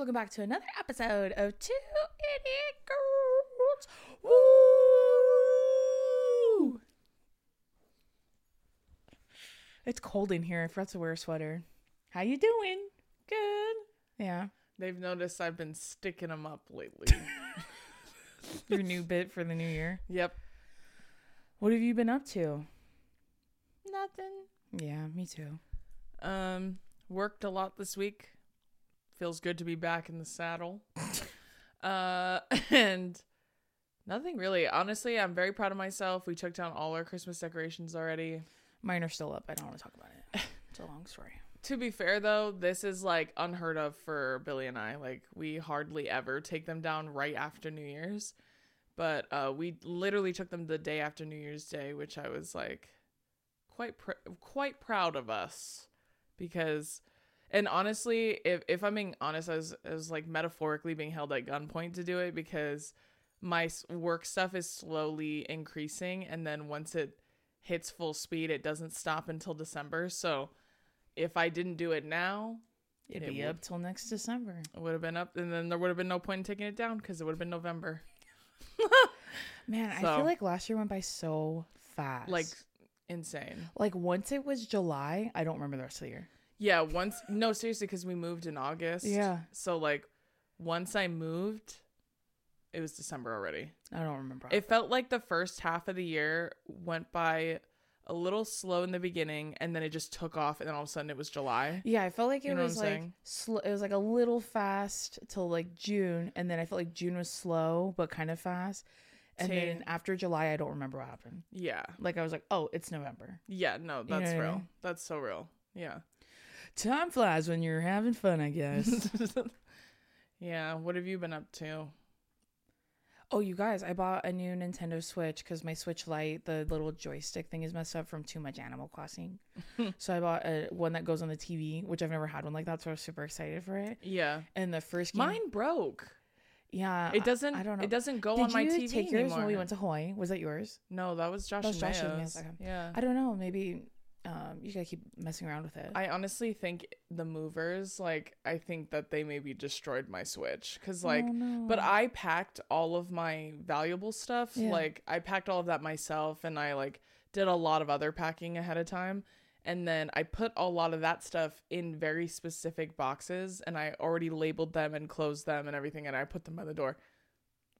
Welcome back to another episode of Two Idiot Girls. Woo! It's cold in here. I forgot to wear a sweater. How you doing? Good. Yeah. They've noticed I've been sticking them up lately. Your new bit for the new year. yep. What have you been up to? Nothing. Yeah, me too. Um, worked a lot this week. Feels good to be back in the saddle. uh, and nothing really. Honestly, I'm very proud of myself. We took down all our Christmas decorations already. Mine are still up. I don't want to talk about it. It's a long story. To be fair though, this is like unheard of for Billy and I. Like we hardly ever take them down right after New Year's. But uh we literally took them the day after New Year's Day, which I was like quite pr- quite proud of us because and honestly, if if I'm being honest, I was, I was like metaphorically being held at gunpoint to do it because my work stuff is slowly increasing and then once it hits full speed, it doesn't stop until December. So if I didn't do it now, It'd It be would- up till next December. it would have been up, and then there would have been no point in taking it down because it would have been November. Man, I feel like last year went by so fast. Like insane. like once it was July, I don't remember the rest of the year. Yeah, once no seriously because we moved in August. Yeah. So like once I moved, it was December already. I don't remember. It felt like the first half of the year went by a little slow in the beginning, and then it just took off, and then all of a sudden it was July. yeah, I felt like it You know was like sl- it was like a little fast till like June, and then I felt like June was slow but kind of fast, and then after July, I don't remember what happened. Yeah. Like I was like, oh, it's November. Yeah. No, that's what I real. mean? That's so real. Yeah. Time flies when you're having fun, I guess. yeah. What have you been up to? oh, you guys, I bought a new Nintendo Switch because my Switch Lite, the little joystick thing, is messed up from too much Animal Crossing. so I bought a one that goes on the TV, which I've never had one like that, so I was super excited for it. Yeah. And the first game, Mine broke. yeah, It doesn't. I, I don't know. It doesn't go Did on my TV take yours anymore. when we went to Hawaii? Was that yours? no, that was Josh That was and Josh's, Mayo's. yes, okay. Yeah. I don't know. Maybe um, you gotta keep messing around with it. I honestly think the movers, like, I think that they maybe destroyed my Switch. Cause, like, oh, no. but I packed all of my valuable stuff. Yeah. Like, I packed all of that myself and I, like, did a lot of other packing ahead of time. And then I put a lot of that stuff in very specific boxes and I already labeled them and closed them and everything. And I put them by the door.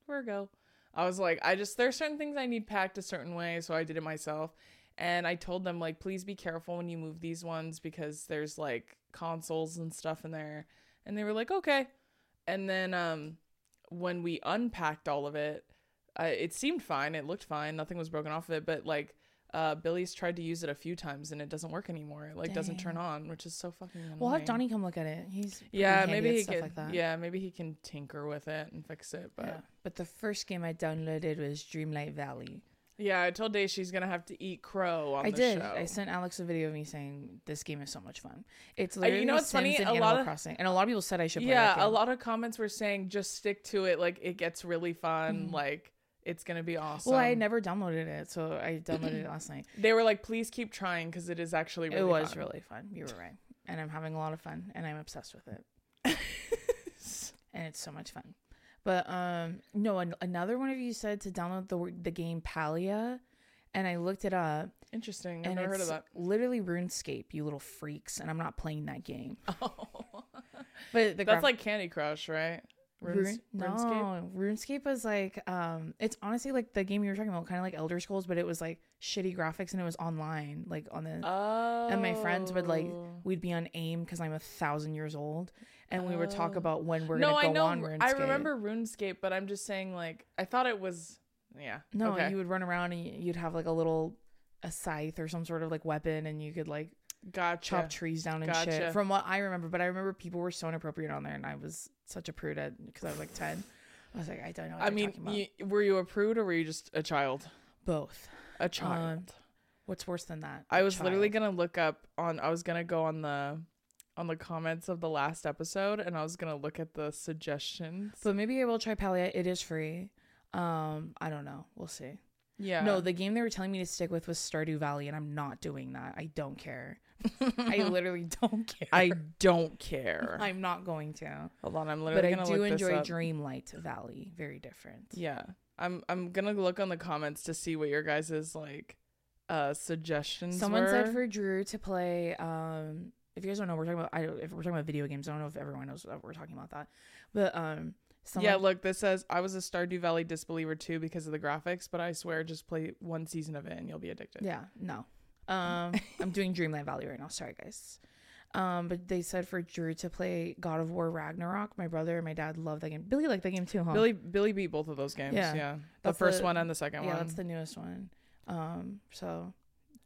Virgo. I was like, I just, there's certain things I need packed a certain way. So I did it myself. And I told them, like, please be careful when you move these ones because there's like consoles and stuff in there. And they were like, okay. And then um, when we unpacked all of it, uh, it seemed fine. It looked fine. Nothing was broken off of it. But like, uh, Billy's tried to use it a few times and it doesn't work anymore. It like doesn't turn on, which is so fucking annoying. we'll have Donnie come look at it. He's Yeah, maybe he stuff can. like that. Yeah, maybe he can tinker with it and fix it. But yeah. But the first game I downloaded was Dreamlight Valley. Yeah, I told Day she's gonna have to eat crow on I the did. show. I sent Alex a video of me saying this game is so much fun. It's you know what's Sims funny? and A Animal lot of- Crossing, and a lot of people said I should. Play yeah, a lot of comments were saying just stick to it. Like it gets really fun. Mhm. Like it's gonna be awesome. Well, I never downloaded it, so I downloaded it last night. They were like, please keep trying because it is actually really it was fun. really fun. You were right, and I'm having a lot of fun, and I'm obsessed with it, and it's so much fun. But um, no, an- another one of you said to download the the game Palia, and I looked it up, Interesting. I've and never heard of that. literally RuneScape. You little freaks, and I'm not playing that game. Oh. But the That's graph- like Candy Crush, right? Rune, no, RuneScape? Was like um it's honestly like the game you were talking about, kind of like Elder Scrolls, but it was like shitty graphics and it was online, like on the Oh. and my friends would like we'd be on AIM because I'm a thousand years old, and we would talk Oh. about when we're no, gonna I go know. on RuneScape. I remember RuneScape, but I'm just saying, like, I thought it was. Yeah. No, Okay. you would run around and you'd have like a little a scythe or some sort of like weapon, and you could like Gotcha. chop trees down and Gotcha. shit. From what I remember, but I remember people were so inappropriate on there, and I was such a prude because I was like ten. I was like, I don't know. What I mean, you, were you a prude or were you just a child? both. A child. Um, What's worse than that? I was literally gonna look up on. I was gonna go on the, on the comments of the last episode, and I was gonna look at the suggestions. But maybe I will try Palia. It is free. Um, I don't know. We'll see. Yeah. No, the game they were telling me to stick with was Stardew Valley, and I'm not doing that. I don't care. I literally don't care. I don't care. I'm not going to. Hold on, I'm literally. But I do enjoy. Dreamlight Valley. Very different. Yeah. I'm I'm gonna look on the comments to see what your guys' like uh suggestions Someone said for Drew to play. Um, if you guys don't know, we're talking about. I don't, if we're talking about video games, I don't know if everyone knows that we're talking about that. But um, someone, yeah, look, this says I was a Stardew Valley disbeliever too because of the graphics, but I swear just play one season of it and you'll be addicted. Yeah, no. Um, I'm doing Dreamland Valley right now. Sorry, guys. Um, but they said for Drew to play God of War Ragnarok. My brother and my dad love that game. Billy liked that game too, huh? Billy Billy beat both of those games. Yeah. Yeah. The first the- one and the second yeah, one. Yeah, that's the newest one. Um, so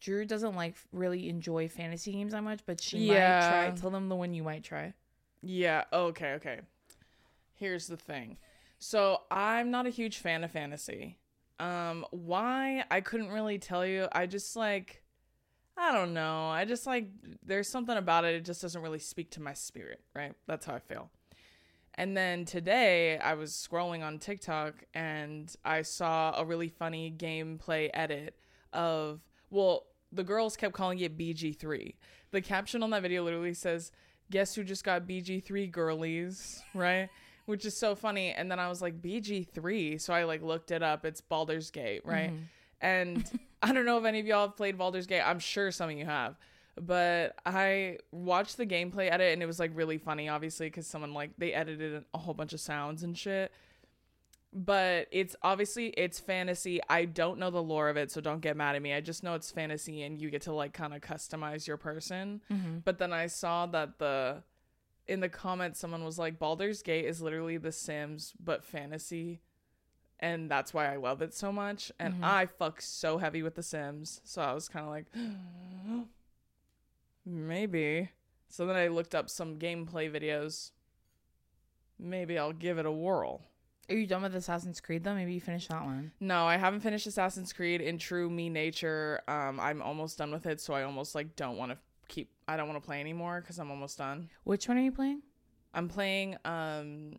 Drew doesn't like really enjoy fantasy games that much, but she might Yeah. try. Tell them the one you might try. Yeah. Okay. Okay. Here's the thing. So I'm not a huge fan of fantasy. Um, why? I couldn't really tell you. I just like, I don't know. I just like, there's something about it. It just doesn't really speak to my spirit, right? That's how I feel. And then today I was scrolling on TikTok and I saw a really funny gameplay edit of, well, the girls kept calling it BG3. The caption on that video literally says, Guess who just got BG3 girlies, right? Which is so funny. And then I was like, BG3. So I like looked it up. It's Baldur's Gate, right? Mhm. And I don't know if any of y'all have played Baldur's Gate. I'm sure some of you have. But I watched the gameplay edit and it was like really funny, obviously, because someone like they edited a whole bunch of sounds and shit. But it's obviously it's fantasy. I don't know the lore of it, so don't get mad at me. I just know it's fantasy and you get to like kind of customize your person. Mhm. But then I saw that the in the comments someone was like Baldur's Gate is literally The Sims but fantasy. And that's why I love it so much. And Mhm. I fuck so heavy with The Sims. So I was kind of like maybe. So then I looked up some gameplay videos. Maybe I'll give it a whirl. Are you done with Assassin's Creed though? Maybe you finish that one. No, I haven't finished Assassin's Creed in true me nature. Um, I'm almost done with it, so I almost like don't want to keep. I don't want to play anymore because I'm almost done. Which one are you playing? I'm playing um,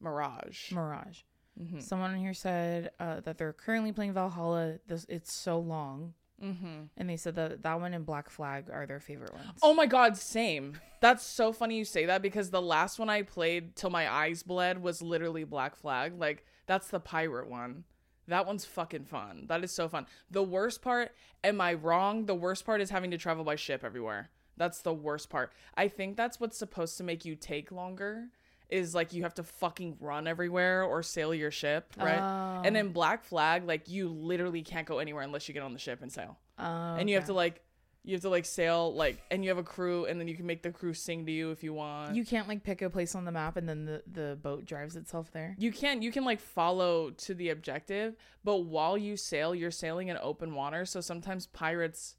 Mirage. Mirage. Hmm Someone here said uh, that they're currently playing Valhalla. This it's so long, hmm and they said that that one and Black Flag are their favorite ones. Oh my god, same. That's so funny you say that because the last one I played till my eyes bled was literally Black Flag. Like that's the pirate one. That one's fucking fun. That is so fun. The worst part, am I wrong? The worst part is having to travel by ship everywhere. That's the worst part. I think that's what's supposed to make you take longer is like you have to fucking run everywhere or sail your ship, right? Oh. And then Black Flag, like you literally can't go anywhere unless you get on the ship and sail Oh, and you have to like you have to like sail like and you have a crew and then you can make the crew sing to you if you want you, You can't like pick a place on the map and then the the boat drives itself there. you can you can like follow to the objective but while you sail you're sailing in open water so sometimes pirates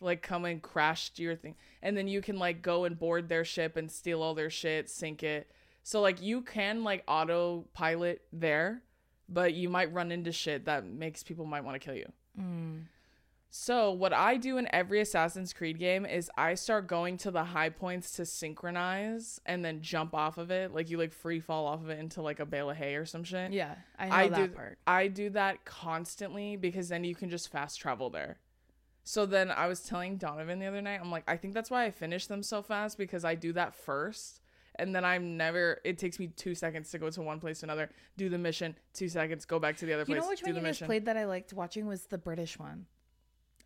like come and crash to your thing and then you can like go and board their ship and steal all their shit sink it so like you can like autopilot there but you might run into shit that makes people might want to kill you Mm. So what I do in every Assassin's Creed game is I start going to the high points to synchronize and then jump off of it. Like you like free fall off of it into like a bale of hay or some shit. Yeah, I know I that do part. I do that constantly because then you can just fast travel there. So then I was telling Donovan the other night, I'm like, I think that's why I finish them so fast because I do that first. And then I'm never. It takes me two seconds to go to one place to another, do the mission, two seconds, go back to the other You place, know which do one the you mission. played that I liked watching was the British one.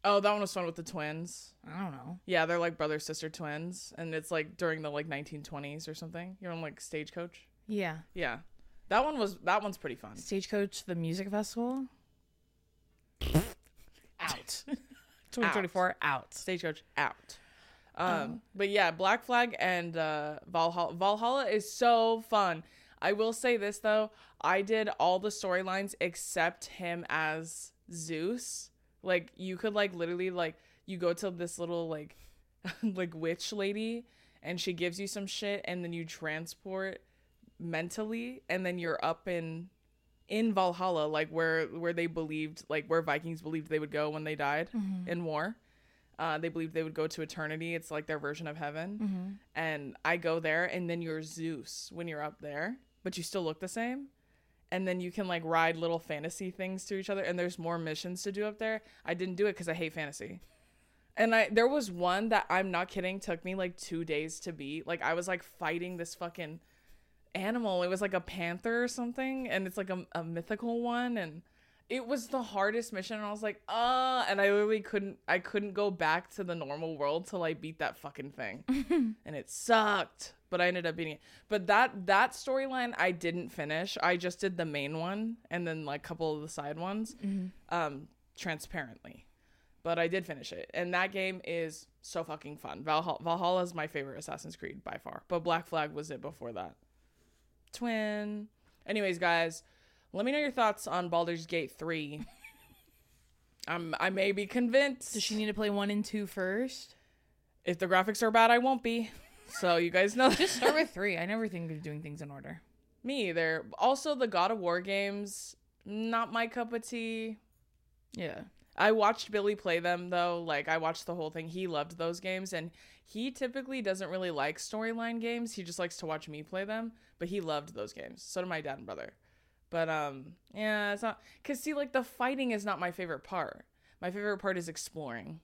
Oh, that one was fun with the twins. I don't know. Yeah, they're like brother sister twins, and it's like during the like 1920s or something. You're on like stagecoach. Yeah, Yeah, that one was that one's pretty fun. Stagecoach, the music festival. out. 2024 out. Stagecoach out. Um, but yeah, Black Flag and uh, Valhalla. Valhalla is so fun. I will say this though, I did all the storylines except him as Zeus. Like you could like literally like you go to this little like like witch lady and she gives you some shit and then you transport mentally and then you're up in in Valhalla like where where they believed like where Vikings believed they would go when they died in war. Uh, they believed they would go to eternity. It's like their version of heaven. Mm-hmm. And I go there, and then you're Zeus when you're up there, but you still look the same. and then you can like ride little fantasy things to each other and there's more missions to do up there. I didn't do it cuz I hate fantasy. And I there was one that I'm not kidding took me like 2 days to beat. Like I was like fighting this fucking animal. It was like a panther or something and it's like a, a mythical one and it was the hardest mission and I was like, "Uh," and I literally couldn't I couldn't go back to the normal world till I beat that fucking thing. and it sucked, but I ended up beating it. But that that storyline I didn't finish. I just did the main one and then like a couple of the side ones um transparently. But I did finish it. And that game is so fucking fun. Valhalla, Valhalla is my favorite Assassin's Creed by far. But Black Flag was it before that. Twin. Anyways, guys, let me know your thoughts on Baldur's Gate 3. I'm I may be convinced. Does she need to play one and two first? if the graphics are bad, I won't be. So you guys know Just start with three. I never think of doing things in order. me either. Also, the God of War games, not my cup of tea. Yeah. I watched Billy play them though. Like I watched the whole thing. He loved those games and he typically doesn't really like storyline games. He just likes to watch me play them, but he loved those games. So did my dad and brother. But um yeah, it's not cuz see like the fighting is not my favorite part. My favorite part is exploring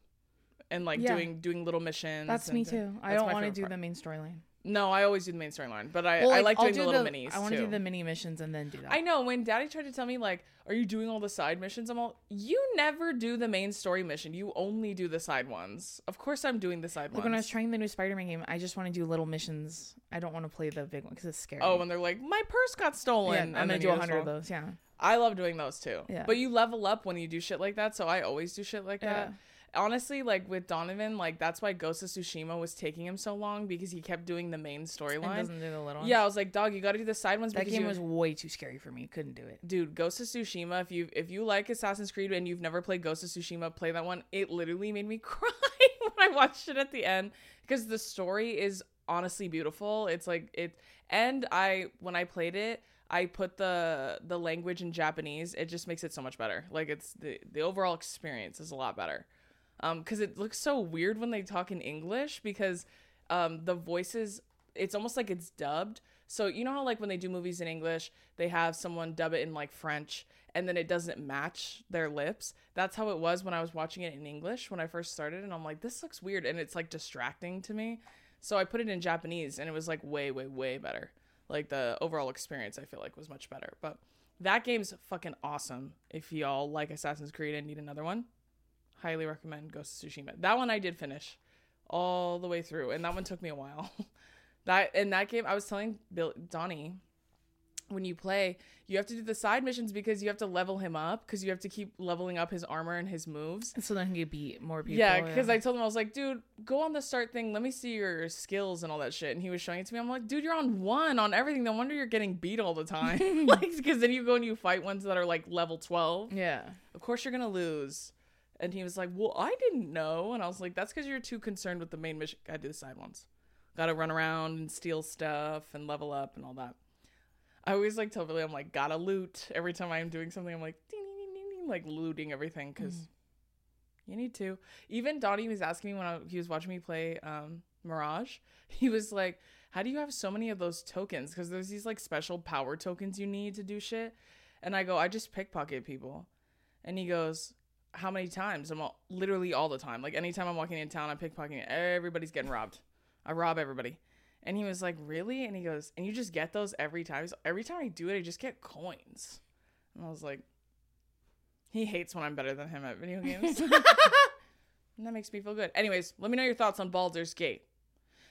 and like Yeah. doing doing little missions. That's me too. I don't want to do part. the main storyline. No, I always do the main storyline, but I Well, I like I'll doing do the little minis I want to do the mini missions and then do that. I know when daddy tried to tell me like, are you doing all the side missions? I'm all, you never do the main story mission. You only do the side ones. Of course I'm doing the side ones. Like when I was trying the new Spider-Man game, I just want to do little missions. I don't want to play the big one because it's scary. Oh, and they're like, my purse got yeah, stolen. I'm gonna do a hundred of those. Yeah, I love doing those too. Yeah. But you level up when you do shit like that, so I always do shit like that. Honestly, like with Donovan, like that's why Ghost of Tsushima was taking him so long because he kept doing the main storyline. doesn't do the little ones. Yeah, I was like, dog, you got to do the side ones that because game you- was way too scary for me. Couldn't do it. dude ghost of tsushima if you if you like assassin's creed and you've never played ghost of tsushima play that one it literally made me cry when i watched it at the end because the story is honestly beautiful it's like it and i when i played it i put the the language in japanese it just makes it so much better like it's the the overall experience is a lot better um because it looks so weird when they talk in english because um the voices it's almost like it's dubbed. So you know how like when they do movies in english they have someone dub it in like french and then it doesn't match their lips? That's how it was when i was watching it in english when i first started and i'm like this looks weird and it's like distracting to me. So i put it in japanese and it was like way way way better. Like the overall experience i feel like was much better. But that game's fucking awesome. If y'all like assassin's creed and need another one highly recommend ghost of tsushima that one i did finish all the way through and that one took me a while that in that game i was telling bill donnie when you play you have to do the side missions because you have to level him up because you have to keep leveling up his armor and his moves So then he could beat more people. yeah, because I told him I was like, dude, go on the start thing. Let me see your skills and all that shit. And he was showing it to me. I'm like, dude, you're on one on everything. No wonder you're getting beat all the time. like, because then you go and you fight ones that are like level 12. yeah. Of course you're gonna lose. And he was like, well, I didn't know. And I was like, that's because you're too concerned with the main mission. Gotta do the side ones. Gotta run around and steal stuff and level up and all that. I always like tell Billy, I'm like, gotta loot. Every time I'm doing something, I'm like, ding, ding, ding, ding, like looting everything because you need to. Even Donnie was asking me when I, he was watching me play um, Mirage. He was like, "How do you have so many of those tokens? Because there's these like special power tokens you need to do shit." And I go, "I just pickpocket people." And he goes, "How many times?" I'm all, literally all the time. Like anytime I'm walking in town, I'm pickpocketing. Everybody's getting robbed. I rob everybody. And he was like, "Really?" And he goes, "And you just get those every time?" He's, every time I do it, I just get coins. And I was like, he hates when I'm better than him at video games. and that makes me feel good. Anyways, let me know your thoughts on Baldur's Gate.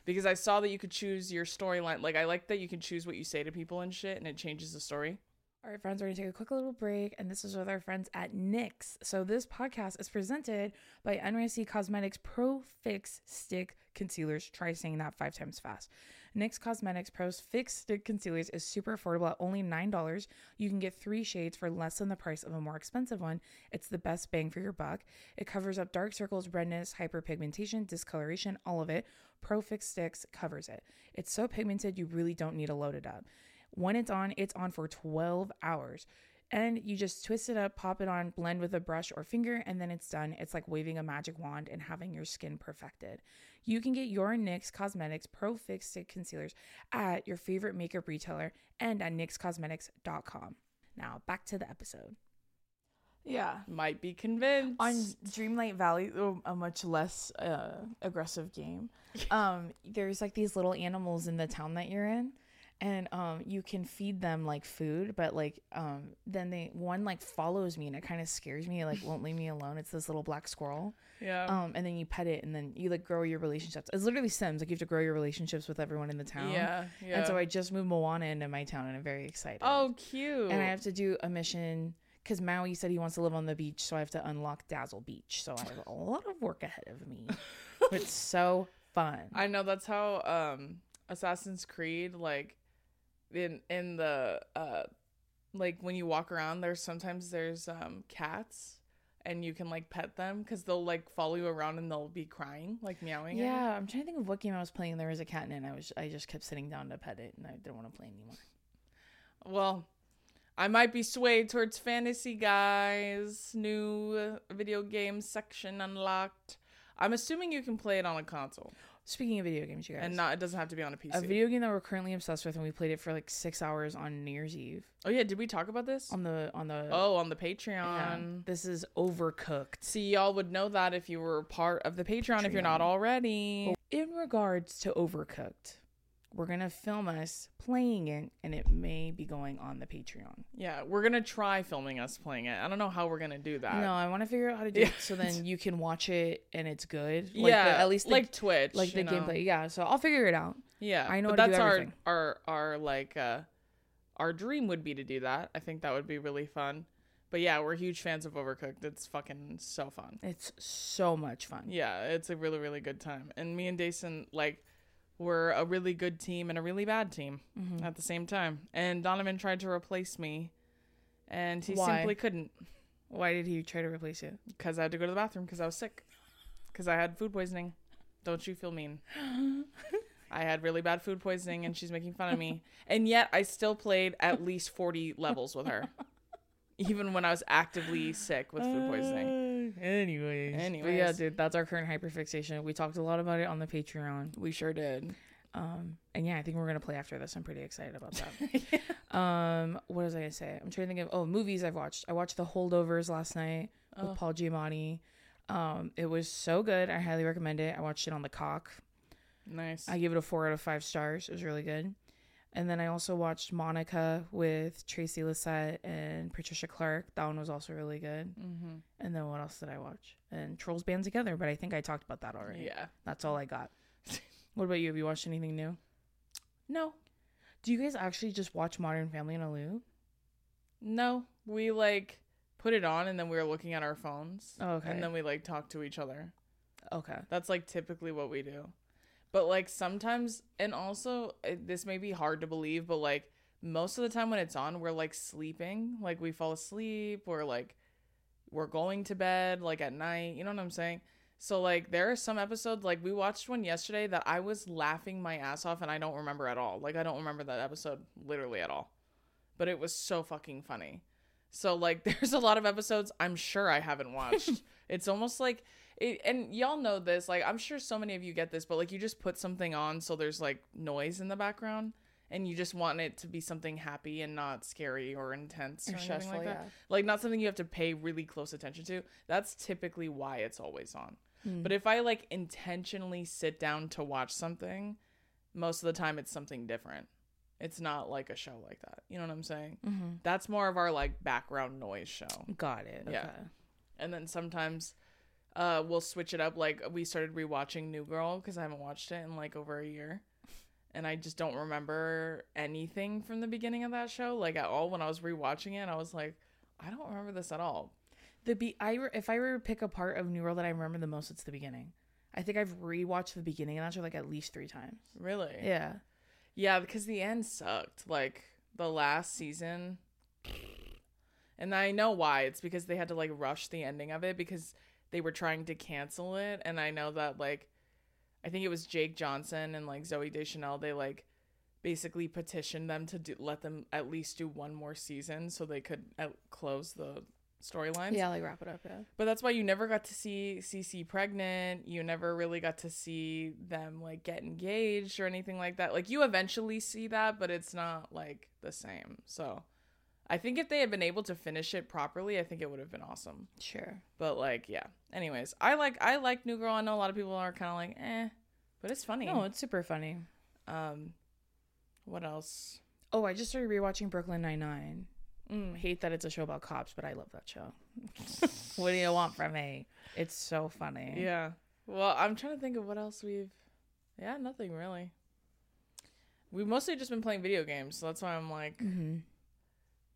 Because I saw that you could choose your storyline. Like, I like that you can choose what you say to people and shit, and it changes the story. All right, friends, we're going to take a quick little break, and this is with our friends at NYX. So, this podcast is presented by NYX Cosmetics Pro Fix Stick Concealers. Try saying that five times fast. NYX Cosmetics Pro Fix Stick Concealers is super affordable at only $9. You can get three shades for less than the price of a more expensive one. It's the best bang for your buck. It covers up dark circles, redness, hyperpigmentation, discoloration, all of it. Pro Fix Sticks covers it. It's so pigmented, you really don't need to load it up. When it's on, it's on for 12 hours. And you just twist it up, pop it on, blend with a brush or finger, and then it's done. It's like waving a magic wand and having your skin perfected. You can get your NYX Cosmetics Pro Fix Stick Concealers at your favorite makeup retailer and at nyxcosmetics.com. Now back to the episode. Yeah. Might be convinced. On Dreamlight Valley, a much less uh, aggressive game, um, there's like these little animals in the town that you're in, and um, you can feed them like food, but like um, then they one like follows me and it kind of scares me, it, like won't leave me alone. It's this little black squirrel, yeah. um, and then you pet it, and then you like grow your relationships. It's literally Sims, like you have to grow your relationships with everyone in the town. yeah. Yeah. And so I just moved Moana into my town, and I'm very excited. oh, cute. and I have to do a mission because Maui said he wants to live on the beach, so I have to unlock Dazzle Beach. So I have a lot of work ahead of me. but it's so fun. I know that's how um Assassin's Creed like in in the uh like when you walk around there's sometimes there's um cats and you can like pet them cuz they'll like follow you around and they'll be crying like meowing yeah, I'm trying to think of what game I was playing. There was a cat in it. And I was I just kept sitting down to pet it, and I didn't want to play anymore. Well, I might be swayed towards fantasy guys. New uh, video game section unlocked. I'm assuming you can play it on a console Speaking of video games, you guys, and not it doesn't have to be on a PC. a video game that we're currently obsessed with, and we played it for like six hours on New Year's Eve oh yeah, did we talk about this? on the on the. oh, on the yeah. Patreon. This is Overcooked. See, y'all would know that if you were part of the Patreon, if you're not already. In regards to Overcooked, we're gonna film us playing it, and it may be going on the Patreon. Yeah, we're gonna try filming us playing it. I don't know how we're gonna do that. no, I want to figure out how to do it so then you can watch it and it's good. Like yeah, the, at least the, like Twitch, like the know? gameplay. Yeah, so I'll figure it out. Yeah, I know but how to that's do our our our like uh our dream would be to do that. I think that would be really fun. But yeah, we're huge fans of Overcooked. It's fucking so fun. It's so much fun. Yeah, it's a really really good time. And me and Dason like we're a really good team and a really bad team Mhm. at the same time. And Donovan tried to replace me, and he Why? simply couldn't Why did he try to replace you? because I had to go to the bathroom because I was sick because I had food poisoning. Don't you feel mean? I had really bad food poisoning, and she's making fun of me. And yet, I still played at least forty levels with her, even when I was actively sick with food poisoning. Uh, anyways. But yeah, dude, that's our current hyperfixation. We talked a lot about it on the Patreon. We sure did. Um, and yeah, I think we're gonna play after this. I'm pretty excited about that. um, what was I gonna say? I'm trying to think of oh movies I've watched. I watched The Holdovers last night with Oh. Paul Giamatti. Um, it was so good. I highly recommend it. I watched it on Peacock. Nice. I give it a four out of five stars. It was really good. And then I also watched Monica with Tracy Lysette and Patricia Clark. That one was also really good. mm-hmm. And then what else did I watch? And Trolls Band Together, but I think I talked about that already. Yeah. That's all I got. what about you? Have you watched anything new? No. Do you guys actually just watch Modern Family on a loop? No. We like put it on, and then we were looking at our phones. Oh, okay. And then we like talk to each other. Okay. That's like typically what we do. But like sometimes, and also uh, this may be hard to believe, but like most of the time when it's on, we're like sleeping. Like we fall asleep or like we're going to bed like at night. You know what I'm saying? So like there are some episodes like we watched one yesterday that I was laughing my ass off and I don't remember at all. Like I don't remember that episode literally at all. But it was so fucking funny. So like there's a lot of episodes I'm sure I haven't watched. it's almost like it, and y'all know this like I'm sure so many of you get this but like you just put something on so there's like noise in the background and you just want it to be something happy and not scary or intense or, anything like that. Like not something you have to pay really close attention to. That's typically why it's always on. Hmm. But if I like intentionally sit down to watch something, most of the time it's something different. It's not like a show like that. You know what I'm saying? mm-hmm. That's more of our like background noise show. Got it. Yeah. Okay. And then sometimes uh we'll switch it up like we started rewatching New Girl cuz I haven't watched it in like over a year. And I just don't remember anything from the beginning of that show like at all when I was rewatching it. I was like I don't remember this at all. The be I re- if I were to pick a part of New Girl that I remember the most, it's the beginning. I think I've rewatched the beginning of that show like at least three times. Really? Yeah. Yeah, because the end sucked. Like the last season. And I know why. It's because they had to like rush the ending of it because they were trying to cancel it. And I know that like I think it was Jake Johnson and like Zooey Deschanel, they like basically petitioned them to do, let them at least do one more season so they could uh, close the storylines. Yeah, like wrap it up. Yeah. But that's why you never got to see Cece pregnant. You never really got to see them like get engaged or anything like that. Like you eventually see that, but it's not like the same. So I think if they had been able to finish it properly, I think it would have been awesome. Sure. But like, yeah. Anyways, I like I like New Girl. I know a lot of people are kind of like, eh, but it's funny. No, it's super funny. Um, what else? Oh, I just started rewatching Brooklyn Nine Nine. Mm. Hate that it's a show about cops, but I love that show. what do you want from me? It's so funny. Yeah. Well, I'm trying to think of what else we've. Yeah, nothing really. We've mostly just been playing video games, so that's why I'm like, hmm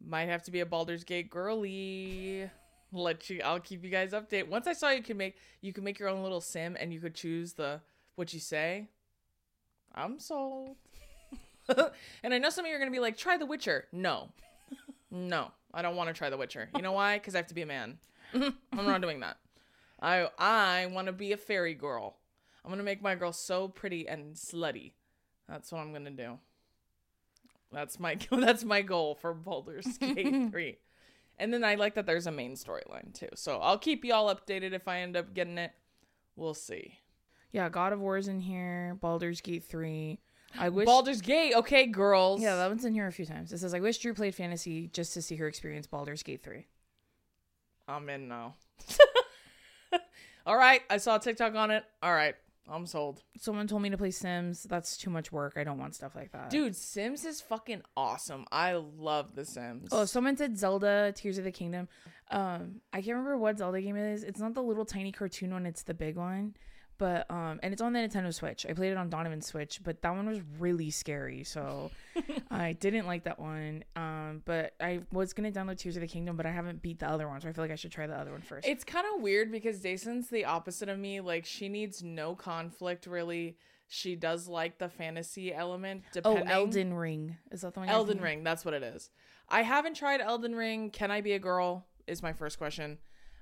might have to be a Baldur's Gate girly. Let you. I'll keep you guys update. Once I saw you can make you can make your own little sim and you could choose the what you say. I'm sold. and I know some of you are gonna be like, try The Witcher. No, no, I don't want to try The Witcher. You know why? Because I have to be a man. I'm not doing that. I I want to be a fairy girl. I'm gonna make my girl so pretty and slutty. That's what I'm gonna do. That's my that's my goal for Baldur's Gate 3. And then I like that there's a main storyline too. So I'll keep y'all updated if I end up getting it. We'll see. Yeah, God of War's in here. Baldur's Gate three. I wish. Baldur's Gate, okay, girls. yeah, that one's in here a few times. It says, "I wish Drew played fantasy just to see her experience Baldur's Gate 3. I'm in now. All right, I saw a TikTok on it. All right, I'm sold. Someone told me to play Sims. That's too much work. I don't want stuff like that. Dude, Sims is fucking awesome. I love The Sims. Oh, someone said Zelda Tears of the Kingdom. Um, I can't remember what Zelda game it is. It's not the little tiny cartoon one, it's the big one. But um and it's on the Nintendo Switch. I played it on Donovan's Switch, but that one was really scary. So I didn't like that one. Um but I was gonna download Tears of the Kingdom, but I haven't beat the other one, so I feel like I should try the other one first. It's kind of weird because Dason's the opposite of me. Like she needs no conflict really. She does like the fantasy element. oh, Elden Ring. Is that the one Elden? Ring. That's what it is. I haven't tried Elden Ring. Can I be a girl? Is my first question.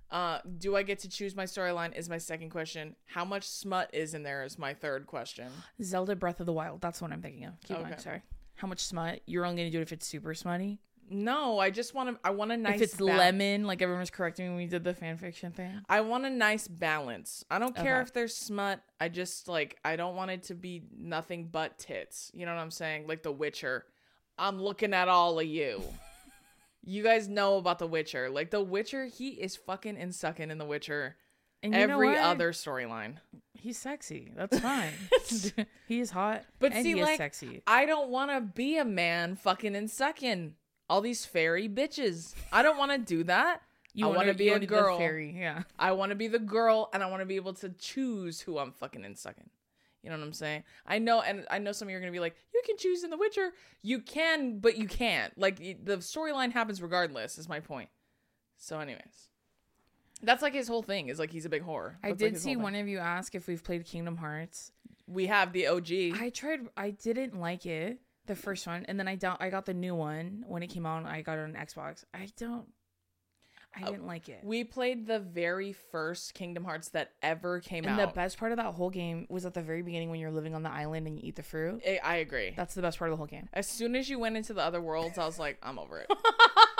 Uh, do I get to choose my storyline? Is my second question. How much smut is in there? Is my third question. Zelda Breath of the Wild. That's what I'm thinking of. Keep going, Okay. sorry. How much smut? You're only gonna do it if it's super smutty? No, I just want to. I want a nice. if it's lemon, like everyone was correcting me when we did the fan fiction thing. I want a nice balance. I don't care Okay. if there's smut. I just like I don't want it to be nothing but tits. You know what I'm saying? Like The Witcher. I'm looking at all of you. You guys know about The Witcher. Like The Witcher, he is fucking and sucking in The Witcher. And you Every other storyline. He's sexy. That's fine. he is hot. But and see, he like, is sexy. I don't want to be a man fucking and sucking all these fairy bitches. I don't want to do that. I wanna- be a girl. fairy, yeah. I want to be the girl and I want to be able to choose who I'm fucking and sucking. You know what I'm saying? I know, and I know some of you are gonna be like, you can choose in The Witcher. You can, but you can't. Like the storyline happens regardless. Is my point. So, anyways, that's like his whole thing. Is like he's a big whore. I That's, like, did his see one of you ask if we've played Kingdom Hearts. We have the OG. I tried. I didn't like it, the first one, and then I don't. I got the new one when it came out. I got it on Xbox. I don't. I Oh, didn't like it. we played the very first Kingdom Hearts that ever came and out. And the best part of that whole game was at the very beginning when you're living on the island and you eat the fruit. I, I agree. That's the best part of the whole game. As soon as you went into the other worlds, I was like, I'm over it.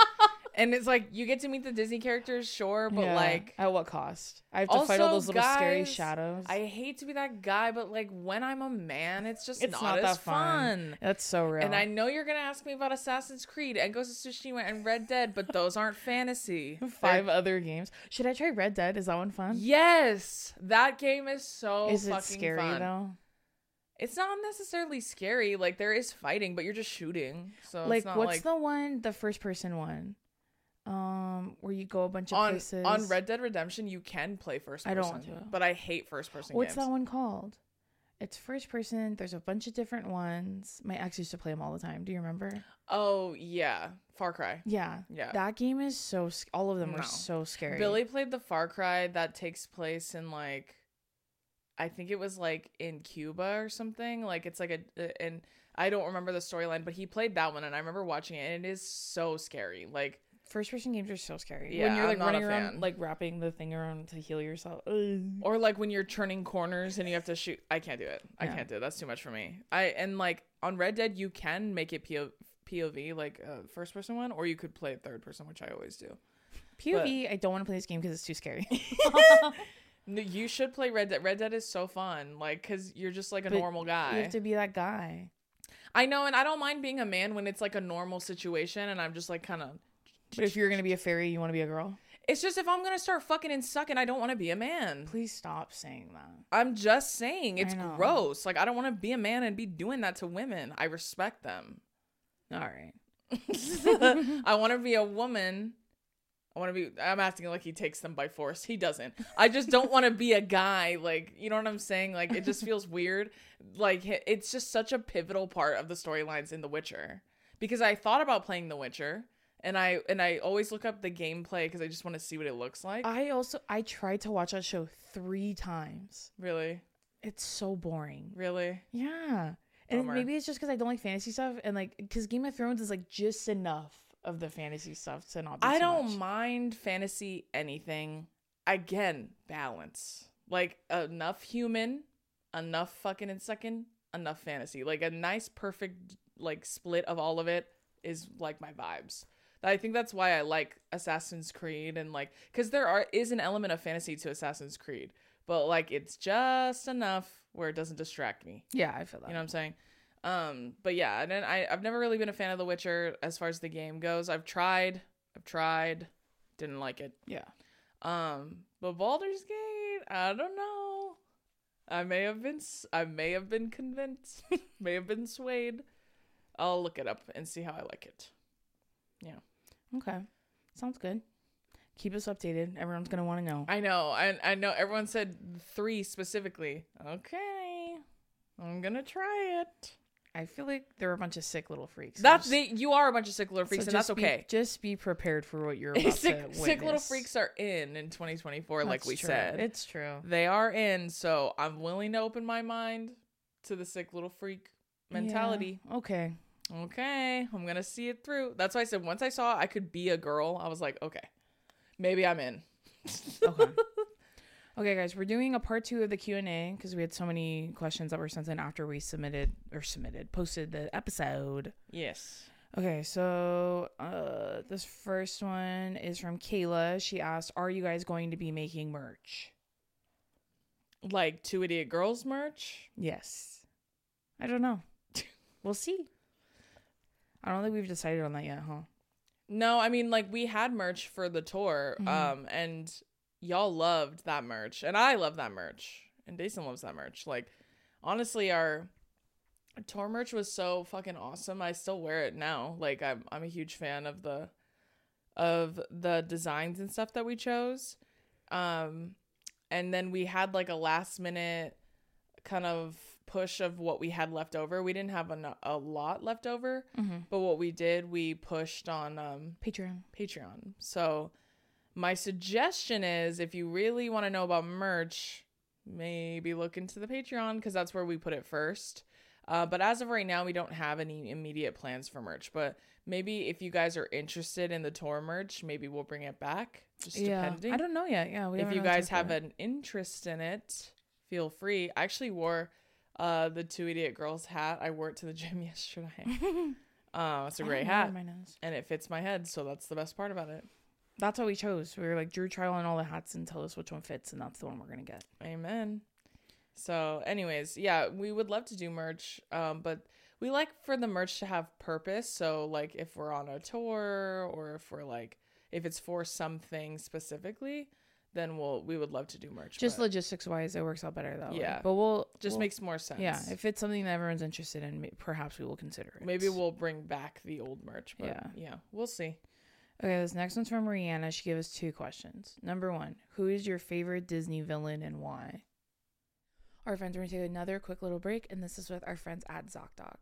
and it's like you get to meet the Disney characters, sure, but Yeah. like at what cost? I have to fight all those little scary shadows. I hate to be that guy, but like when I'm a man, it's just It's not, not as that fun. fun. That's so real. And I know you're gonna ask me about Assassin's Creed and Ghost of Tsushima and Red Dead, but those aren't fantasy. 5 other games. Should I try Red Dead? Is that one fun? Yes, that game is so Is fucking it scary fun. though? It's not necessarily scary. Like there is fighting, but you're just shooting. So like it's not what's like the one, the first person one? Um, where you go a bunch of on places. on Red Dead Redemption, you can play first person. I don't want to. But I hate first person What's games. that one called? It's first person. There's a bunch of different ones. My ex used to play them all the time. Do you remember? Oh yeah, Far Cry. Yeah. Yeah. That game is so. sc- All of them No. are so scary. Billy played the Far Cry that takes place in like I think it was like in Cuba or something. Like it's like a and I don't remember the storyline, but he played that one and I remember watching it and it is so scary. Like First person games are so scary. Yeah, when you're I'm like not running around, like wrapping the thing around to heal yourself. Ugh. or like when you're turning corners and you have to shoot I can't do it. I Yeah. can't do it. That's too much for me. I and like on Red Dead you can make it PO, POV like a first person one or you could play it third person, which I always do. POV. I don't want to play this game because it's too scary. You should play Red Dead. Red Dead is so fun. Like cuz you're just like a But normal guy. you have to be that guy. I know, and I don't mind being a man when it's like a normal situation, and I'm just like kind of. But if you're gonna be a fairy, you want to be a girl. It's just if I'm gonna start fucking and sucking, I don't want to be a man. Please stop saying that. I'm just saying it's know. gross. Like I don't want to be a man and be doing that to women. I respect them. All right. I want to be a woman. I want to be. I'm acting like he takes them by force. He doesn't. I just don't want to be a guy. Like you know what I'm saying? Like it just feels weird. Like it's just such a pivotal part of the storylines in The Witcher. Because I thought about playing The Witcher, and I and I always look up the gameplay because I just want to see what it looks like. I also I tried to watch that show three times. really, It's so boring. really. Yeah. And Bummer. maybe it's just because I don't like fantasy stuff, and like because Game of Thrones is like just enough of the fantasy stuff to not. Be I don't much. mind fantasy anything. Again, balance. Like enough human, enough fucking and second, enough fantasy. Like a nice perfect like split of all of it is like my vibes. I think that's why I like Assassin's Creed and like cuz there are is an element of fantasy to Assassin's Creed, but like it's just enough where it doesn't distract me. Yeah, I feel that. You know what I'm saying? Um, but yeah, and then I I've never really been a fan of The Witcher as far as the game goes. I've tried, I've tried, didn't like it. yeah. Um, but Baldur's Gate, I don't know. I may have been I may have been convinced, may have been swayed. I'll look it up and see how I like it. Okay. Sounds good. Keep us updated. Everyone's gonna want to know. I know, I I know everyone said 3 specifically. Okay. I'm going to try it. I feel like they're a bunch of sick little freaks. That's the you are a bunch of sick little freaks so and that's be- okay. just be prepared for what you're about sick, to sick little freaks are in in 2024 like we true. said It's true. they are in so i'm willing to open my mind to the sick little freak mentality Yeah. Okay. Okay i'm gonna see it through that's why i said once i saw i could be a girl i was like okay maybe i'm in Okay. okay, guys, we're doing a part two of the Q and A because we had so many questions that were sent in after we submitted or submitted posted the episode. yes Okay, so uh, this first one is from Kayla. She asked, "Are you guys going to be making merch?" like two idiot girls merch Yes. I don't know. we'll see. I don't think we've decided on that yet, huh? no i mean like we had merch for the tour Mhm. um and y'all loved that merch and i love that merch and Dason loves that merch like honestly our tour merch was so fucking awesome i still wear it now like i'm, I'm a huge fan of the of the designs and stuff that we chose um and then we had like a last minute kind of push of what we had left over we didn't have a, a lot left over Mm-hmm. but what we did we pushed on um Patreon. Patreon. So my suggestion is if you really want to know about merch, maybe look into the Patreon because that's where we put it first. Uh, but as of right now, we don't have any immediate plans for merch. But maybe if you guys are interested in the tour merch, maybe we'll bring it back. Just Yeah, depending. I don't know yet. Yeah, we if you guys have it. an interest in it, feel free. I actually wore uh, the two idiot girls hat. I wore it to the gym yesterday. uh, it's a I great hat and it fits my head, so that's the best part about it. That's what we chose. We were like, Drew, try on all the hats and tell us which one fits, and that's the one we're gonna get. Amen. So, anyways, yeah, we would love to do merch, um, but we like for the merch to have purpose. So, like, if we're on a tour or if we're like, if it's for something specifically, then we'll we would love to do merch. Just but logistics wise, it works out better way. Yeah. but we'll just we'll- makes more sense. yeah. If it's something that everyone's interested in, perhaps we will consider it. maybe we'll bring back the old merch. But yeah, Yeah. yeah, we'll see. Okay, this next one's from Rihanna. She gave us two questions. Number one, who is your favorite Disney villain and why? Our friends are going to take another quick little break, and this is with our friends at ZocDoc.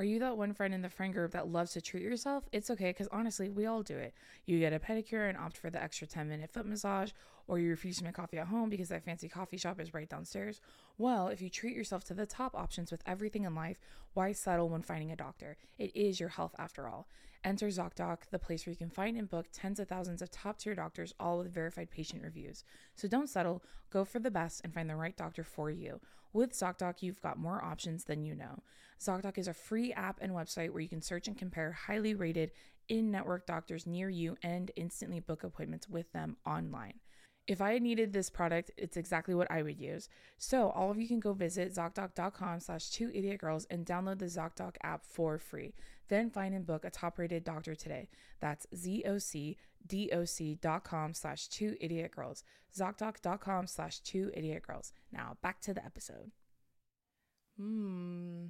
Are you that one friend in the friend group that loves to treat yourself? It's okay, because honestly, we all do it. You get a pedicure and opt for the extra 10 minute foot massage, or you refuse to make coffee at home because that fancy coffee shop is right downstairs. Well, if you treat yourself to the top options with everything in life, why settle when finding a doctor? It is your health after all. Enter ZocDoc, the place where you can find and book tens of thousands of top tier doctors, all with verified patient reviews. So don't settle, go for the best and find the right doctor for you. With ZocDoc, you've got more options than you know. ZocDoc is a free app and website where you can search and compare highly rated in network doctors near you and instantly book appointments with them online. if I needed this product, it's exactly what I would use. So all of you can go visit ZocDoc.com slash two idiot girls and download the ZocDoc app for free. Then find and book a top rated doctor today. That's ZocDoc.com slash two idiot girls. ZocDoc.com slash two idiot girls. Now back to the episode. Hmm.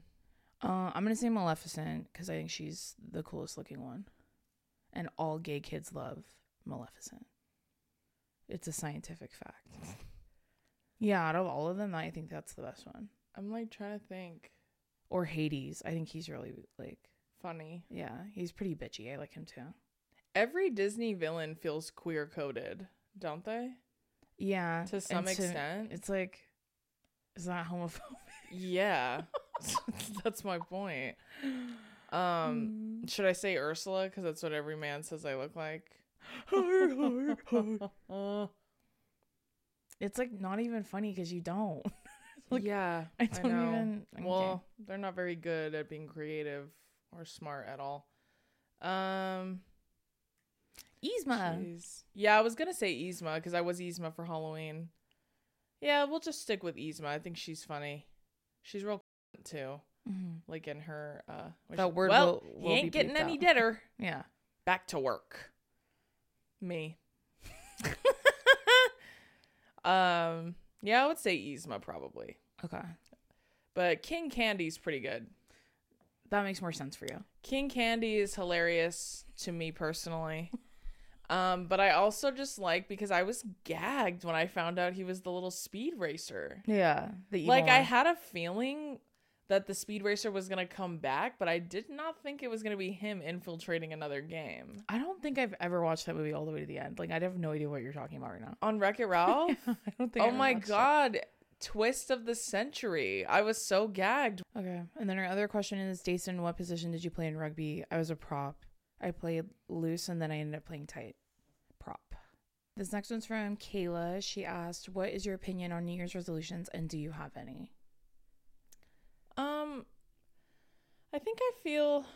Uh, I'm gonna say Maleficent because I think she's the coolest looking one, and all gay kids love Maleficent. It's a scientific fact. Yeah, out of all of them, I think that's the best one. I'm like trying to think. Or Hades. I think he's really like, Funny. yeah, he's pretty bitchy. I like him too. Every Disney villain feels queer coded, don't they? Yeah, To some and extent. it's like, is that homophobic? Yeah. that's my point. Um, should I say Ursula? Because that's what every man says I look like. it's like not even funny because you don't. Like, yeah, I don't know. even. okay. Well, they're not very good at being creative or smart at all. Um, Yzma. jeez. yeah, I was gonna say Yzma because I was Yzma for Halloween. Yeah, we'll just stick with Yzma. I think she's funny. She's real too. Mhm. Like in her uh, That word Well, will- he ain't getting any out." Yeah. Back to work. Me. um. Yeah, I would say Yzma probably, Okay. but King Candy's pretty good. That makes more sense for you. King Candy is hilarious to me personally. Um, but I also just like because I was gagged when I found out he was the little speed racer. Yeah. Like I had a feeling that the speed racer was gonna come back, but I did not think it was gonna be him infiltrating another game. I don't think I've ever watched that movie all the way to the end. Like I have no idea what you're talking about right now. On Wreck It Ralph? I don't think. Oh my god. it. Twist of the century. I was so gagged. Okay. And then our other question is, Dason, what position did you play in rugby? I was a prop. I played loose and then I ended up playing tight. Prop. This next one's from Kayla. She asked, "What is your opinion on New Year's resolutions, and do you have any?" Um I think I feel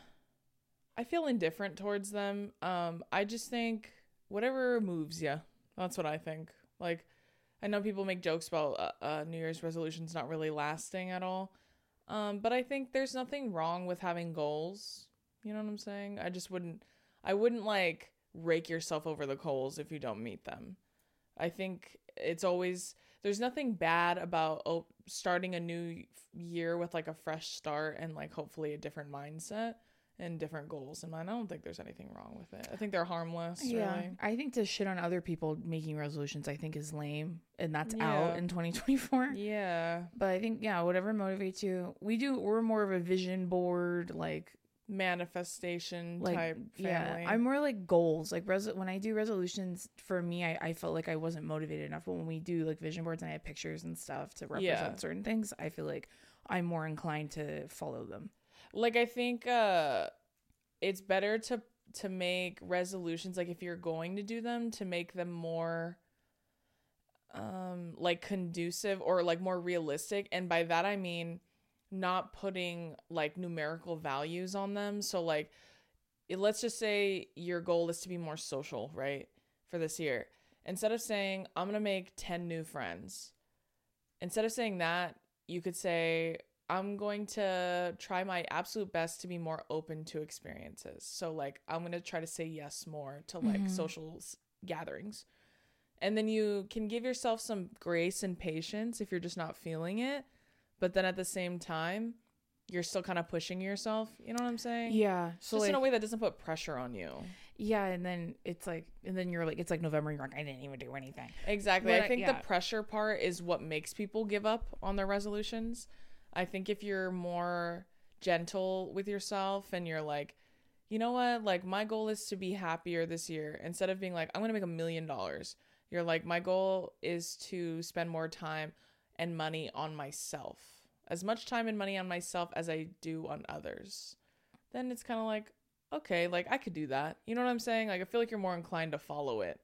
I feel indifferent towards them. Um I just think whatever moves you. That's what I think. Like I know people make jokes about uh, uh New Year's resolutions not really lasting at all. Um but I think there's nothing wrong with having goals. You know what I'm saying? I just wouldn't I wouldn't like rake yourself over the coals if you don't meet them. I think it's always there's nothing bad about oh, starting a new year with like a fresh start and like hopefully a different mindset and different goals in mind. I don't think there's anything wrong with it. I think they're harmless. Yeah, Really. I think to shit on other people making resolutions, I think is lame, and that's Yeah. out in 2024. Yeah. But I think yeah, whatever motivates you. We do. We're more of a vision board, like Manifestation like type yeah. I'm more like goals. Like res- when I do resolutions, for me, I, I felt like I wasn't motivated enough. But when we do like vision boards and I have pictures and stuff to represent Yeah. certain things, I feel like I'm more inclined to follow them. Like I think uh it's better to to make resolutions like if you're going to do them to make them more um like conducive or like more realistic. And by that I mean not putting like numerical values on them. So like it, let's just say your goal is to be more social right for this year. Instead of saying I'm going to make 10 new friends instead of saying that you could say I'm going to try my absolute best to be more open to experiences. So like I'm going to try to say yes more to like Mhm. social gatherings. And then you can give yourself some grace and patience if you're just not feeling it, but then at the same time, you're still kind of pushing yourself, you know what I'm saying? Yeah. So Just like, in a way that doesn't put pressure on you. yeah, and then it's like, and then you're like, it's like November. And you're like, I didn't even do anything. Exactly. But I I- think yeah. the pressure part is what makes people give up on their resolutions. I think if you're more gentle with yourself and you're like, you know what, like my goal is to be happier this year, instead of being like, I'm to make a million dollars, you're like, my goal is to spend more time and money on myself, as much time and money on myself as I do on others. Then it's kind of like, okay, like I could do that. You know what I'm saying? Like I feel like you're more inclined to follow it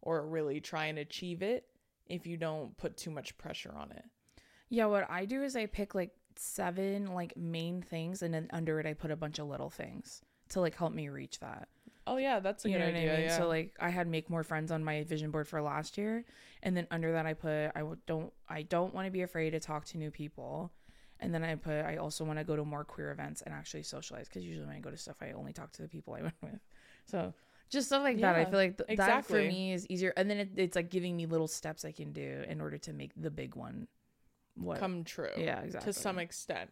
or really try and achieve it if you don't put too much pressure on it. Yeah, what I do is I pick like seven like main things and then under it I put a bunch of little things to like help me reach that. Oh yeah, that's a you good know idea. what I mean? Yeah. So like I had make more friends on my vision board for last year, and then under that I put I don't I don't want to be afraid to talk to new people, and then I put I also want to go to more queer events and actually socialize because usually when I go to stuff I only talk to the people I went with, so just stuff like that. I feel like th- that for me is easier, and then it, it's like giving me little steps I can do in order to make the big one. What? come true. yeah, exactly. to some extent.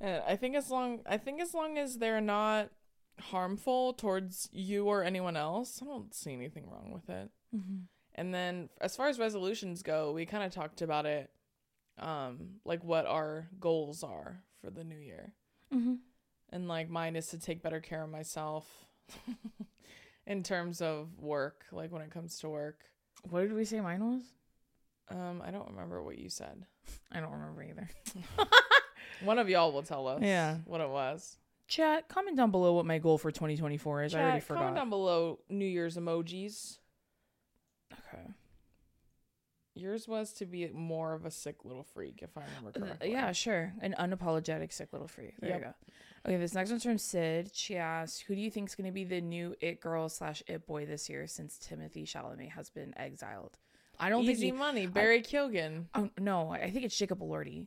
And I think as long I think as long as they're not harmful towards you or anyone else, I don't see anything wrong with it. Mhm. And then as far as resolutions go, we kind of talked about it um like what our goals are for the new year. Mhm. And like mine is to take better care of myself in terms of work, like when it comes to work. What did we say mine was? Um I don't remember what you said. I don't remember either. One of y'all will tell us Yeah. what it was. Chat, comment down below what my goal for 2024 is. I already Chat, comment forgot. down below New Year's emojis. Okay. Yours was to be more of a sick little freak, if I remember Uh, correctly. yeah, sure. An unapologetic sick little freak. There Yep. you go. Okay, this next one's from Sid. She asked, "Who do you think is going to be the new it girl slash it boy this year since Timothée Chalamet has been exiled?" I don't Easy think. He, money, Barry Keoghan, oh, no, I think it's Jacob Elordi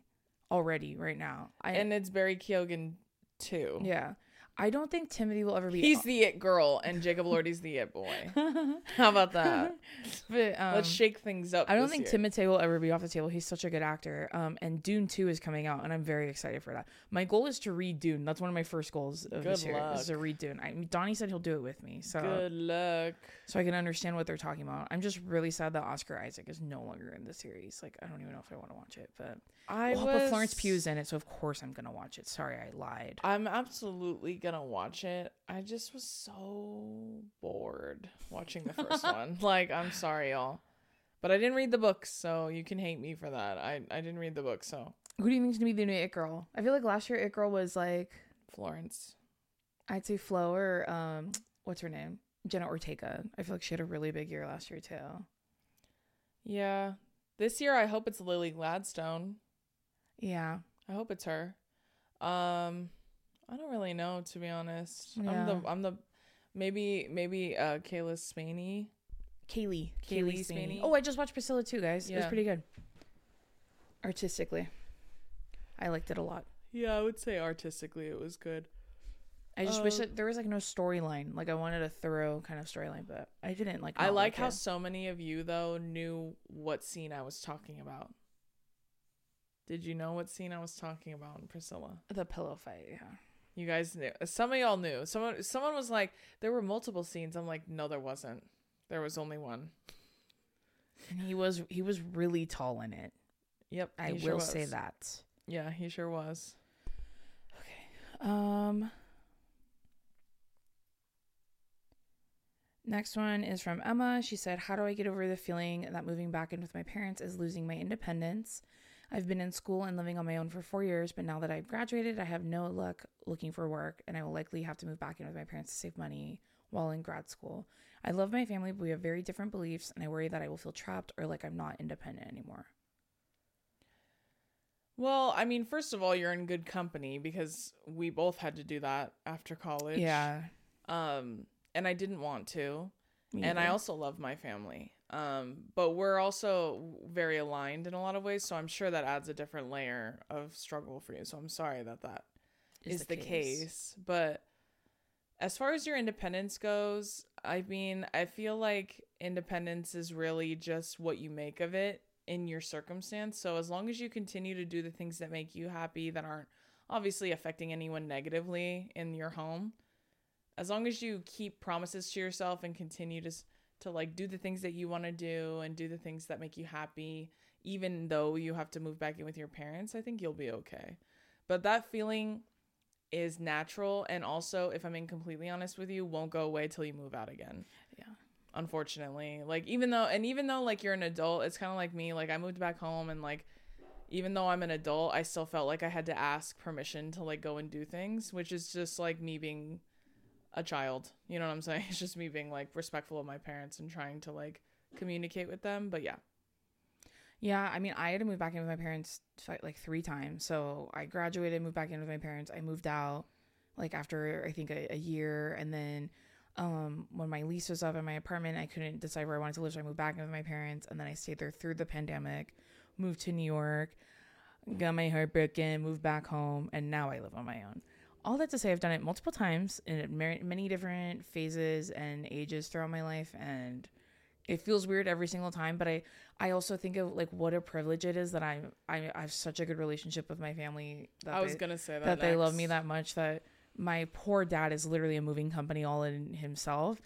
already right now. I, and it's Barry Keoghan too. yeah, I don't think Timothée will ever be. He's the it girl, and Jacob Elordi's the it boy. How about that? but um, Let's shake things up. I don't think year. Timothée will ever be off the table. He's such a good actor. Um, and Dune Two is coming out, and I'm very excited for that. My goal is to read Dune. That's one of my first goals of this Good year. Is to read Dune. I, Donnie said he'll do it with me, so Good luck. so I can understand what they're talking about. I'm just really sad that Oscar Isaac is no longer in the series. Like I don't even know if I want to watch it, but I well, was. but Florence Pugh's in it, so of course I'm gonna watch it. Sorry, I lied. I'm absolutely gonna watch it. I just was so bored watching the first one. Like, I'm sorry, y'all. But I didn't read the books, so you can hate me for that. I, I didn't read the book, so Who do you think's gonna be the new It Girl? I feel like last year It Girl was like Florence. I'd say Flo or um, what's her name? Jenna Ortega. I feel like she had a really big year last year too. Yeah. This year I hope it's Lily Gladstone. Yeah. I hope it's her. Um I don't really know to be honest. I'm the I'm the maybe maybe uh Kayla Spaeny. Cailee. Cailee Cailee Spaeny. Spaeny. Oh, I just watched Priscilla too, guys. Yeah. It was pretty good. Artistically. I liked it a lot. Yeah, I would say artistically it was good. I just wish Uh, that there was like no storyline. Like I wanted a thorough kind of storyline, but I didn't like I not like how it. so many of you though knew what scene I was talking about. Did you know what scene I was talking about in Priscilla? the pillow fight, yeah. You guys knew. Some of y'all knew. Someone someone was like, there were multiple scenes. I'm like, no, there wasn't. There was only one. And he was he was really tall in it. Yep, I sure will say that. Yeah, he sure was. Okay. Um Next one is from Emma. She said, How do I get over the feeling that moving back in with my parents is losing my independence? I've been in school and living on my own for four years, but now that I've graduated, I have no luck looking for work, and I will likely have to move back in with my parents to save money while in grad school. I love my family, but we have very different beliefs, and I worry that I will feel trapped or like I'm not independent anymore. Well, I mean, first of all, you're in good company because we both had to do that after college. Yeah. Um, and I didn't want to. me and I also love my family. Um, but we're also very aligned in a lot of ways, so I'm sure that adds a different layer of struggle for you. So I'm sorry that that is, the, case. But as far as your independence goes, I mean, I feel like independence is really just what you make of it in your circumstance. So as long as you continue to do the things that make you happy that aren't obviously affecting anyone negatively in your home, as long as you keep promises to yourself and continue to to like do the things that you want to do and do the things that make you happy even though you have to move back in with your parents, I think you'll be okay. But that feeling is natural and also if I'm being completely honest with you, won't go away till you move out again. Yeah. Unfortunately. Like even though and even though like you're an adult, it's kind of like me, like I moved back home and like even though I'm an adult, I still felt like I had to ask permission to like go and do things, which is just like me being a child. You know what I'm saying? It's just me being like respectful of my parents and trying to like communicate with them. But yeah. Yeah, I mean, I had to move back in with my parents like three times. So I graduated, moved back in with my parents. I moved out like after I think a, a year, and then um, when my lease was up in my apartment, I couldn't decide where I wanted to live, so I moved back in with my parents, and then I stayed there through the pandemic. Moved to New York, got my heart broken, moved back home, and now I live on my own. All that to say, I've done it multiple times in many different phases and ages throughout my life, and it feels weird every single time. But I, I also think of like what a privilege it is that I'm, I, I have such a good relationship with my family. That I was they- gonna say that. that they love me that much that my poor dad is literally a moving company all in himself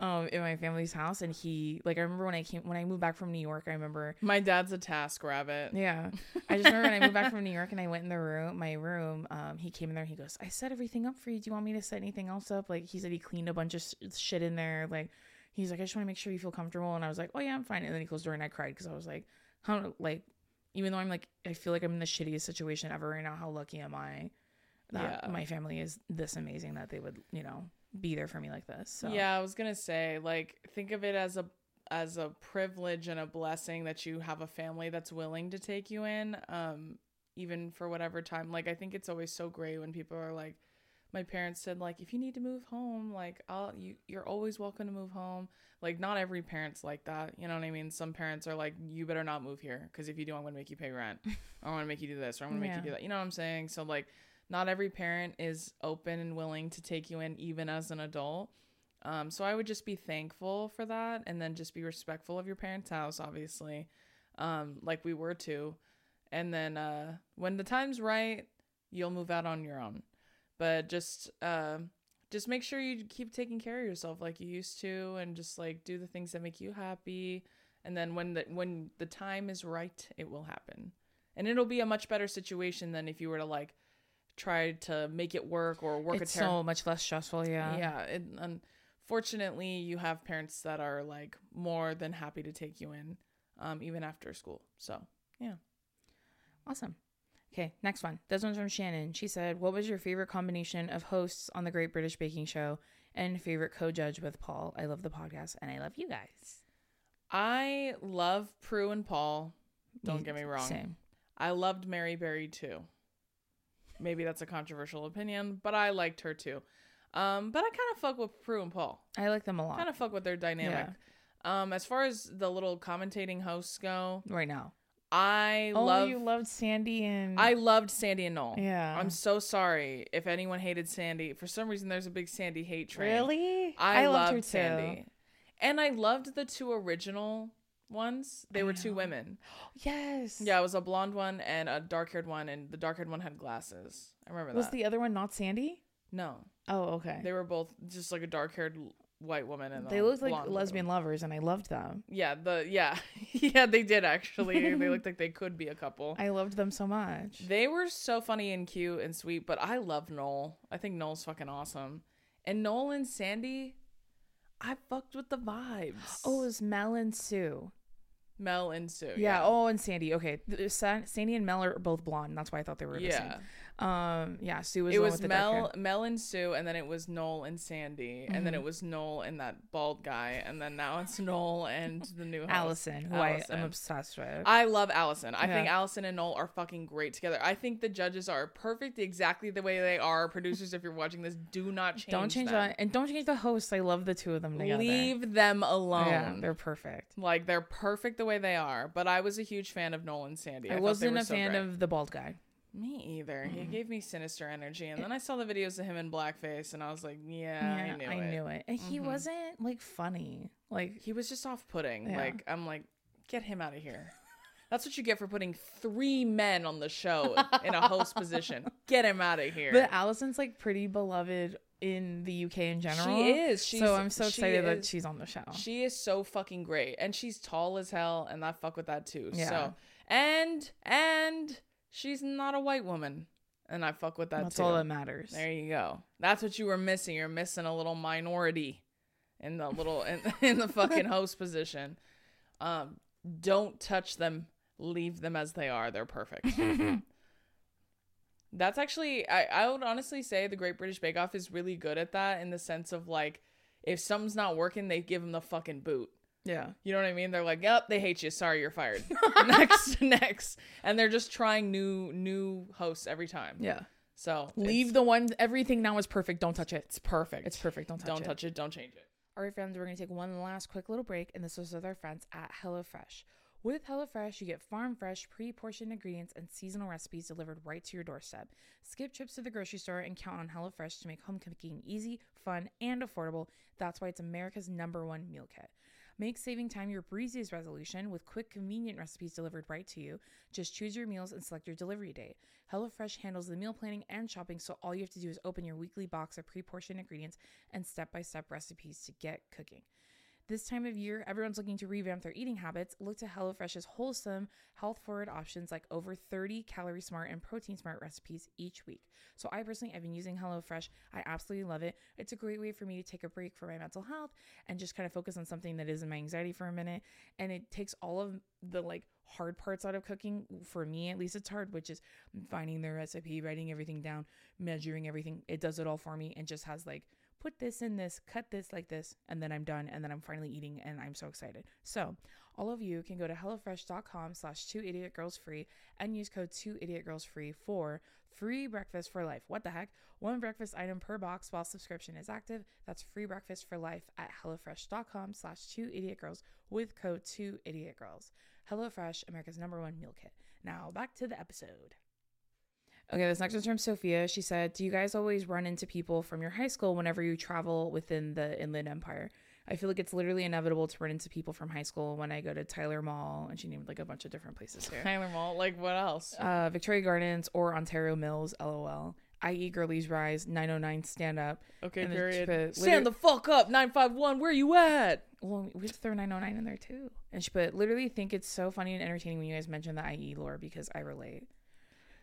um in my family's house. And he like i remember when i came when i moved back from new york i remember My dad's a TaskRabbit. yeah. I just remember when i moved back from new york and i went in the room my room um he came in there and he goes i set everything up for you. Do you want me to set anything else up? Like he said he cleaned a bunch of shit in there like he's like i just want to make sure you feel comfortable. And i was like oh yeah i'm fine. And then he closed the door and i cried because i was like how like even though i'm like i feel like i'm in the shittiest situation ever right now how lucky am i that Yeah. my family is this amazing that they would you know be there for me like this so Yeah, I was gonna say, like, think of it as a as a privilege and a blessing that you have a family that's willing to take you in, um, even for whatever time. Like, I think it's always so great when people are like, my parents said, like, if you need to move home, like, I'll you you're always welcome to move home. Like, not every parent's like that. You know what I mean? Some parents are like, you better not move here because if you do, I'm gonna make you pay rent, or I'm gonna make you do this, or I'm gonna make Yeah. you do that. You know what I'm saying? So like not every parent is open and willing to take you in even as an adult. Um, so i would just be thankful for that and then just be respectful of your parents house obviously um, like we were too. And then uh, when the time's right you'll move out on your own. But just uh, just make sure you keep taking care of yourself like you used to and just like do the things that make you happy. And then when the when the time is right it will happen. And it'll be a much better situation than if you were to like try to make it work or work it's a ter- so much less stressful yeah. Yeah it, unfortunately you have parents that are like more than happy to take you in um, even after school so yeah. Awesome. Okay next one. This one's from shannon. She said what was your favorite combination of hosts on the great british baking show and favorite co-judge with paul? I love the podcast and i love you guys. I love prue and paul. Don't get me wrong. same. I loved mary berry too maybe that's a controversial opinion but i liked her too um, but i kind of fuck with prue and paul i like them a lot kind of fuck with their dynamic um, as far as the little commentating hosts go right now i oh love you loved sandy and I loved Sandy and Noel. Yeah. I'm so sorry if anyone hated Sandy. For some reason, there's a big Sandy hate train. really I, loved loved her too. Sandy. And I loved the two original ones. They I were two women. yes Yeah, it was a blonde one and a dark haired one, and the dark haired one had glasses. I remember was that. the other one not sandy no, oh okay they were both just like a dark haired white woman and they looked like blonde lesbian woman. lovers and i loved them Yeah, the yeah, yeah, they did actually. they looked like they could be a couple. i loved them so much They were so funny and cute and sweet, but I love Noel. I think Noel's fucking awesome. And Noel and Sandy, I fucked with the vibes. oh it was mel and sue Mel and Sue. Yeah. Oh, and Sandy. Okay. Sandy and Mel are both blonde. That's why I thought they were the yeah. same. Um. Yeah. Sue was. It was with the. Mel, Mel and Sue, and then it was Noel and Sandy, and Mm-hmm. then it was Noel and that bald guy, and then now it's Noel and the new host, Alison, who I am obsessed with. I love Alison. I think Yeah. Alison and Noel are fucking great together. I think the judges are perfect exactly the way they are. Producers, if you're watching this, do not change. don't change them. that, and don't change the host. I love the two of them together. Leave them alone. Yeah, they're perfect. like they're perfect the way they are. But I was a huge fan of Noel and Sandy. I, they wasn't a so fan great. of the bald guy. Me either. He Mm. gave me sinister energy, and then I saw the videos of him in blackface, and I was like, yeah, I knew it. knew it. And he wasn't like funny. Like He was just off-putting. Yeah. Like I'm like, get him out of here. That's what you get for putting three men on the show in a host position. Get him out of here. But Alison's like pretty beloved in the UK in general. She is. She's, so I'm so she excited that she's on the show. She is so fucking great, and she's tall as hell, and I fuck with that too. Yeah. So and and she's not a white woman, and I fuck with that That's too. all that matters. there you go. That's what you were missing. You're missing a little minority in the little in, in the fucking host position. Um, don't touch them. Leave them as they are. They're perfect. That's actually I, I would honestly say the Great British Bake Off is really good at that in the sense of like if something's not working, they give them the fucking boot. Yeah. You know what I mean? They're like, "Yep, they hate you. Sorry, you're fired." next, next, and they're just trying new new hosts every time. Yeah. So Leave the one. Everything now is perfect. Don't touch it. it's perfect. It's perfect. Don't touch don't it. touch it. Don't change it. All right, friends, we're going to take one last quick little break, and this is with our friends at HelloFresh. With HelloFresh, you get farm fresh, pre portioned ingredients and seasonal recipes delivered right to your doorstep. Skip trips to the grocery store and count on HelloFresh to make home cooking easy, fun, and affordable. That's why it's America's number one meal kit. Make saving time your breeziest resolution with quick, convenient recipes delivered right to you. Just choose your meals and select your delivery date. HelloFresh handles the meal planning and shopping, so all you have to do is open your weekly box of pre portioned ingredients and step by step recipes to get cooking. This time of year, everyone's looking to revamp their eating habits. Look to HelloFresh's wholesome, health forward options like over 30 calorie smart and protein smart recipes each week. So, I personally have been using HelloFresh. I absolutely love it. It's a great way for me to take a break for my mental health and just kind of focus on something that isn't my anxiety for a minute. And it takes all of the like hard parts out of cooking. For me, at least, it's hard, which is finding the recipe, writing everything down, measuring everything. It does it all for me and just has like, put this in this, cut this like this, and then I'm done, and then I'm finally eating, and I'm so excited. So, all of you can go to hellofresh.com slash two idiot girls free and use code two idiot girls free for free breakfast for life. What the heck? One breakfast item per box while subscription is active. That's free breakfast for life at hellofresh.com slash two idiot girls with code two idiot girls. HelloFresh, America's number one meal kit. Now back to the episode. Okay, this next one's from Sophia. She said, Do you guys always run into people from your high school whenever you travel within the Inland Empire? I feel like it's literally inevitable to run into people from high school when I go to Tyler Mall, and she named like a bunch of different places here. Tyler Mall. Like what else? Uh, Victoria Gardens or Ontario Mills, lol. IE Girlies Rise, 909 Stand Up. Okay, and period. but Stand the fuck up. Nine five one. Where you at? Well, we have to throw 909 in there too. And she put, literally think it's so funny and entertaining when you guys mention the IE lore because I relate.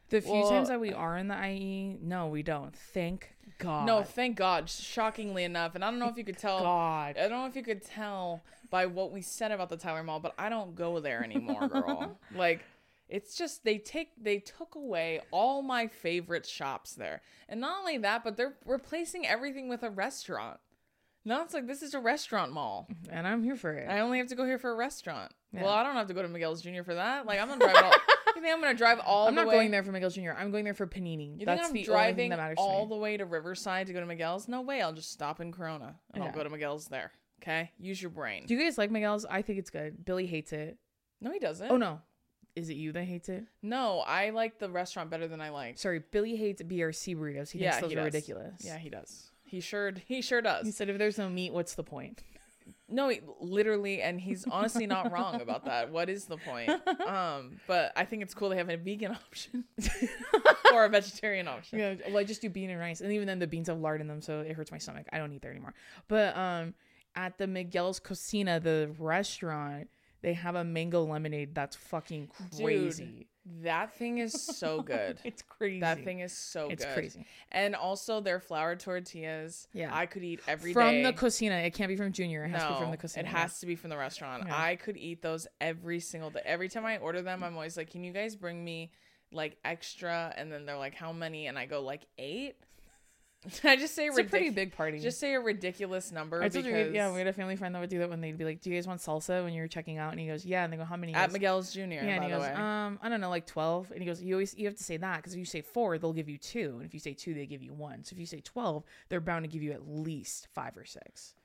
The few Well- times that we are in the IE, no, we don't. Thank God. No, thank God. Shockingly enough, and I don't know if you could tell. God. I don't know if you could tell by what we said about the Tyler Mall, but I don't go there anymore, girl. like, it's just they take they took away all my favorite shops there, and not only that, but they're replacing everything with a restaurant. Now it's like this is a restaurant mall. And I'm here for it. I only have to go here for a restaurant. Yeah. Well, I don't have to go to Miguel's Jr. for that. Like I'm gonna drive. All, you think I'm gonna drive all? I'm not way? going there for Miguel Jr. I'm going there for Panini. You That's think I'm the driving that matters all the way to Riverside to go to Miguel's? No way. I'll just stop in Corona and Yeah. I'll go to Miguel's there. Okay, use your brain. Do you guys like Miguel's? I think it's good. Billy hates it. no, he doesn't. Oh no. Is it you that hates it? No, I like the restaurant better than I like. Sorry, Billy hates BRC burritos. He Yeah, thinks those he are does. ridiculous. Yeah, he does. He sure he sure does. He said if there's no meat, what's the point? No, he, literally, and he's honestly not wrong about that. What is the point? Um, but I think it's cool they have a vegan option or a vegetarian option. Yeah, well, I just do bean and rice, and even then the beans have lard in them, so it hurts my stomach. I don't eat there anymore. But um, at the Miguel's Cocina, the restaurant, they have a mango lemonade that's fucking crazy. That thing is so good. it's crazy. That thing is so good. it's good. crazy. And also their flour tortillas. Yeah. I could eat every day. from the Cocina. It can't be from Junior. It has no, to be from the Cocina. it has to be from the restaurant. Yeah. I could eat those every single day. Every time I order them, I'm always like, "Can you guys bring me like extra?" And then they're like, "How many?" And I go like eight. I just say It's a pretty big party. Just say a ridiculous number I told you, yeah, we had a family friend that would do that when they'd be like, "Do you guys want salsa?" When you're checking out, and he goes, "Yeah," and they go, "How many?" At goes, Miguel's Jr. Yeah, and he goes, way. um, I don't know, like twelve. And he goes, you always you have to say that because if you say four, they'll give you two, and if you say two, they give you one. So if you say twelve, they're bound to give you at least five or six.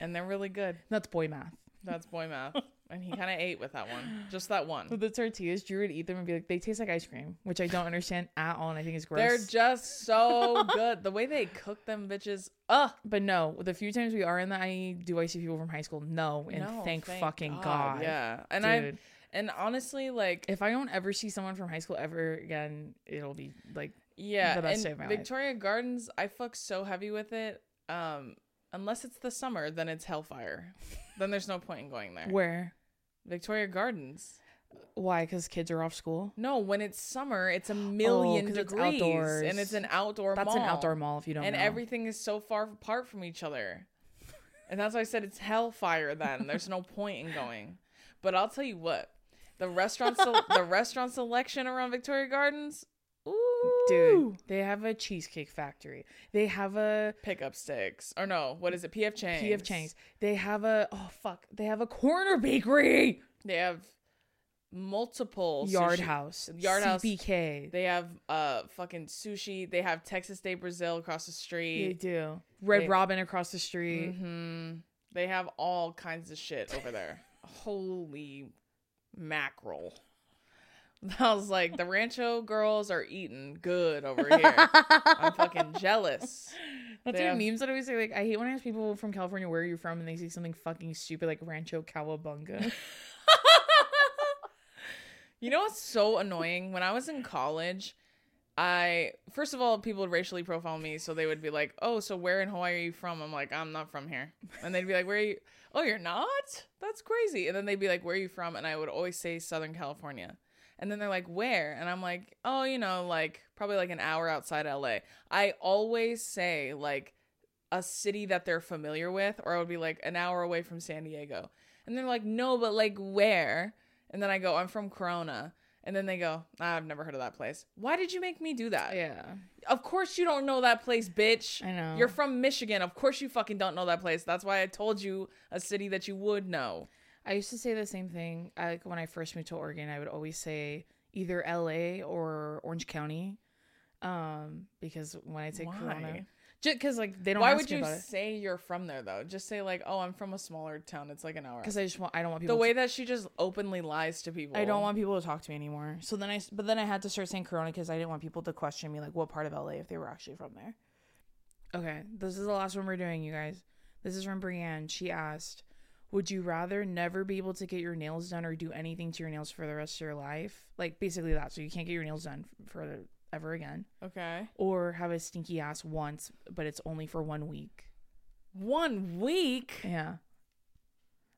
and they're really good. That's boy math. That's boy math. and he kind of ate with that one, just that one. With the tortillas, Drew would eat them and be like, they taste like ice cream, which I don't understand at all, and I think it's gross. They're just so good. The way they cook them bitches. Ugh. but no, the few times we are in the IE, do I see people from high school? No, and No, thank, fucking God. Yeah. And. I and honestly like If I don't ever see someone from high school ever again, it'll be like yeah, the best and day of my life. Victoria Gardens, I fuck so heavy with it. Um unless it's the summer, then it's hellfire. then there's no point in going there. where Victoria Gardens. why? Because kids are off school. No, when it's summer, it's a million Oh, 'cause it's degrees outdoors. and it's an outdoor mall. That's mall. an outdoor mall if you don't and know. everything is so far apart from each other. And that's why I said it's hellfire then. There's no point in going. But I'll tell you what. The restaurant sel- the restaurant selection around Victoria Gardens, ooh, Dude, they have a cheesecake factory. They have a Pick Up Stix. Or no, what is it? PF Chang's. PF Chang's. They have a oh fuck. They have a corner bakery. They have multiple Yard sushi- House, Yard House. CPK. They have uh fucking sushi. They have Texas de Brazil across the street. They do. Red They- Robin across the street. hmm They have all kinds of shit over there. Holy mackerel. I was like, the Rancho girls are eating good over here. I'm fucking jealous. That's your memes that I always say. Like, I hate when I ask people from California where are you from, and they say something fucking stupid like Rancho Cowabunga. You know what's so annoying? When I was in college, I first of all, people would racially profile me, so they would be like, "Oh, so where in Hawaii are you from?" I'm like, "I'm not from here," and they'd be like, "Where are you?" "Oh, you're not? That's crazy." And then they'd be like, "Where are you from?" And I would always say Southern California. And then they're like, "Where?" And I'm like, "Oh, you know, like probably like an hour outside LA." I always say like a city that they're familiar with, or I would be like an hour away from San Diego. And they're like, "No, but like where?" And then I go, I'm from Corona. And then they go, "Ah, I've never heard of that place. Why did you make me do that? yeah, Of course you don't know that place, bitch. I know. You're from Michigan. Of course you fucking don't know that place. That's why I told you a city that you would know. I used to say the same thing. I, like when I first moved to Oregon, I would always say either LA or Orange County, um, because when I say Corona, just because like they don't. Why would you say you're from there though? Just say like, "Oh, I'm from a smaller town. It's like an hour." Because I just want. I don't want people. The to- way that she just openly lies to people. I don't want people to talk to me anymore. So then I, but then I had to start saying Corona because I didn't want people to question me like what part of LA if they were actually from there. Okay, this is the last one we're doing, you guys. This is from Brienne. She asked, "Would you rather never be able to get your nails done or do anything to your nails for the rest of your life? Like basically that, so you can't get your nails done for ever again, Okay. or have a stinky ass once, but it's only for one week." One week. Yeah.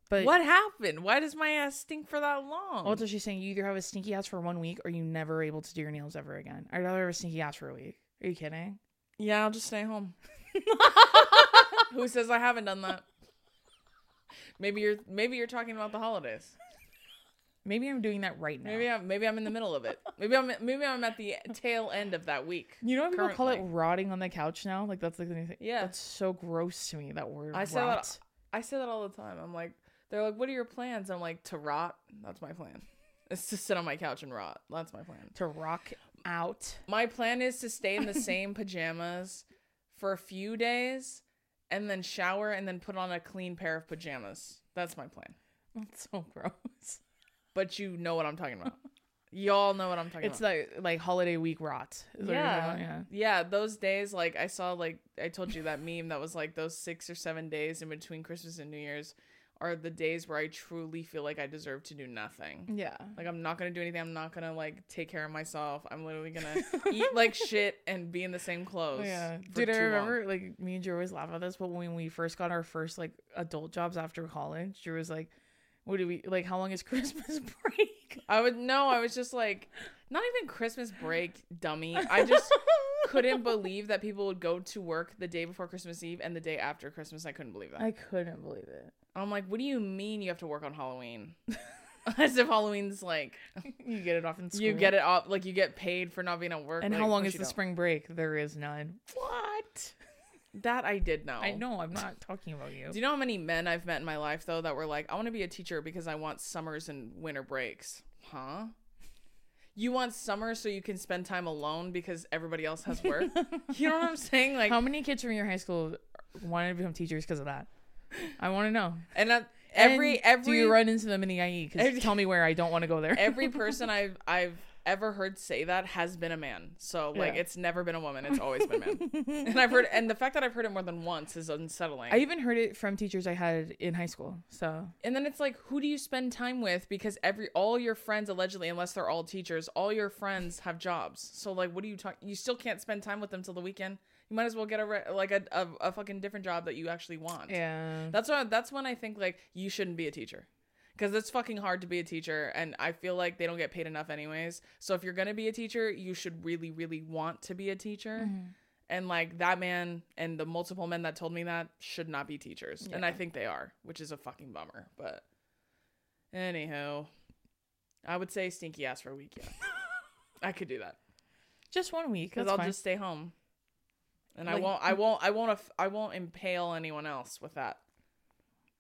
But what happened? Why does my ass stink for that long? What is she saying? You either have a stinky ass for one week or you never able to do your nails ever again. I'd rather have a stinky ass for a week. Are you kidding? Yeah, I'll just stay home. Who says I haven't done that? Maybe you're maybe you're talking about the holidays. Maybe I'm doing that right now. Maybe I'm maybe I'm in the middle of it. Maybe I'm maybe I'm at the tail end of that week. you know what people call it rotting on the couch now? Like that's like the new thing. Yeah. That's so gross to me, that word. I say that- rot. I say that all the time. I'm like they're like, "What are your plans?" I'm like, "To rot." That's my plan. It's to sit on my couch and rot. That's my plan. To rock out. My plan is to stay in the same pajamas for a few days and then shower and then put on a clean pair of pajamas. That's my plan. That's so gross. But you know what I'm talking about. Y'all know what I'm talking It's about. It's like like holiday week rot. is what you're yeah. yeah. yeah. those days like I saw like I told you that meme that was like those 6 or 7 days in between Christmas and New Year's are the days where I truly feel like I deserve to do nothing. Yeah. Like I'm not to do anything. I'm not to like take care of myself. I'm literally to eat like shit and be in the same clothes. Yeah, dude. I too long. remember like me and Drew always laugh at this, but when we first got our first like adult jobs after college, Drew was like, "What do we like? How long is Christmas break?" I would no, I was just like not even Christmas break, dummy. I just couldn't believe that people would go to work the day before Christmas Eve and the day after Christmas. I couldn't believe that. I couldn't believe it. I'm like, what do you mean you have to work on Halloween? As if Halloween's like You get it off in school. you get it off, like you get paid for not being at work. And Like, how long is the don't. spring break? There is none. What? That I did know. I know. I'm not talking about you. Do you know how many men I've met in my life though that were like, I want to be a teacher because I want summers and winter breaks? Huh? You want summer so you can spend time alone because everybody else has work? you know what I'm saying? Like, How many kids from your high school wanted to become teachers because of that? I want to know. and that, every And every do you run into them in the IE? Because tell me where I don't want to go there. every person I've I've ever heard say that has been a man. So like, Yeah. it's never been a woman. It's always been men. and I've heard, and the fact that I've heard it more than once is unsettling. I even heard it from teachers I had in high school. So And then it's like, who do you spend time with? Because every all your friends allegedly, unless they're all teachers, all your friends have jobs. So like, what do you talk? You still can't spend time with them till the weekend. You might as well get a re- like a, a a fucking different job that you actually want. yeah, That's why that's when I think like you shouldn't be a teacher. Because it's fucking hard to be a teacher, and I feel like they don't get paid enough anyways. So if you're gonna be a teacher, you should really, really want to be a teacher. Mm-hmm. And like that man and the multiple men that told me that should not be teachers. And I think they are, which is a fucking bummer. But anyhow, I would say stinky ass for a week, yeah. I could do that. just one week. Because I'll fine. just stay home. And I won't I won't I won't I won't impale anyone else with that.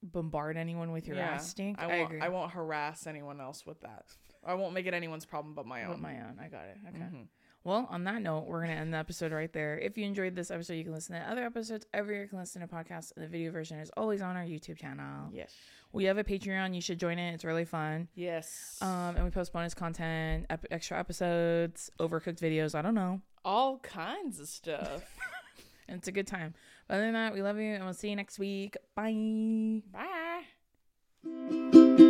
bombard anyone with your Yeah, ass stink. I I, won't. agree. I won't harass anyone else with that. I won't make it anyone's problem but my But own. my own. I got it. Okay. Mhm. Well, on that note, we're gonna end the episode right there. If you enjoyed this episode, you can listen to other episodes every year. You can listen to podcasts. The video version is always on our YouTube channel. Yes. We have a Patreon. You should join it. It's really fun. Yes. Um, and we post bonus content, ep- extra episodes, overcooked videos. I don't know. all kinds of stuff. And it's a good time. But other than that, we love you, and we'll see you next week. Bye. Bye.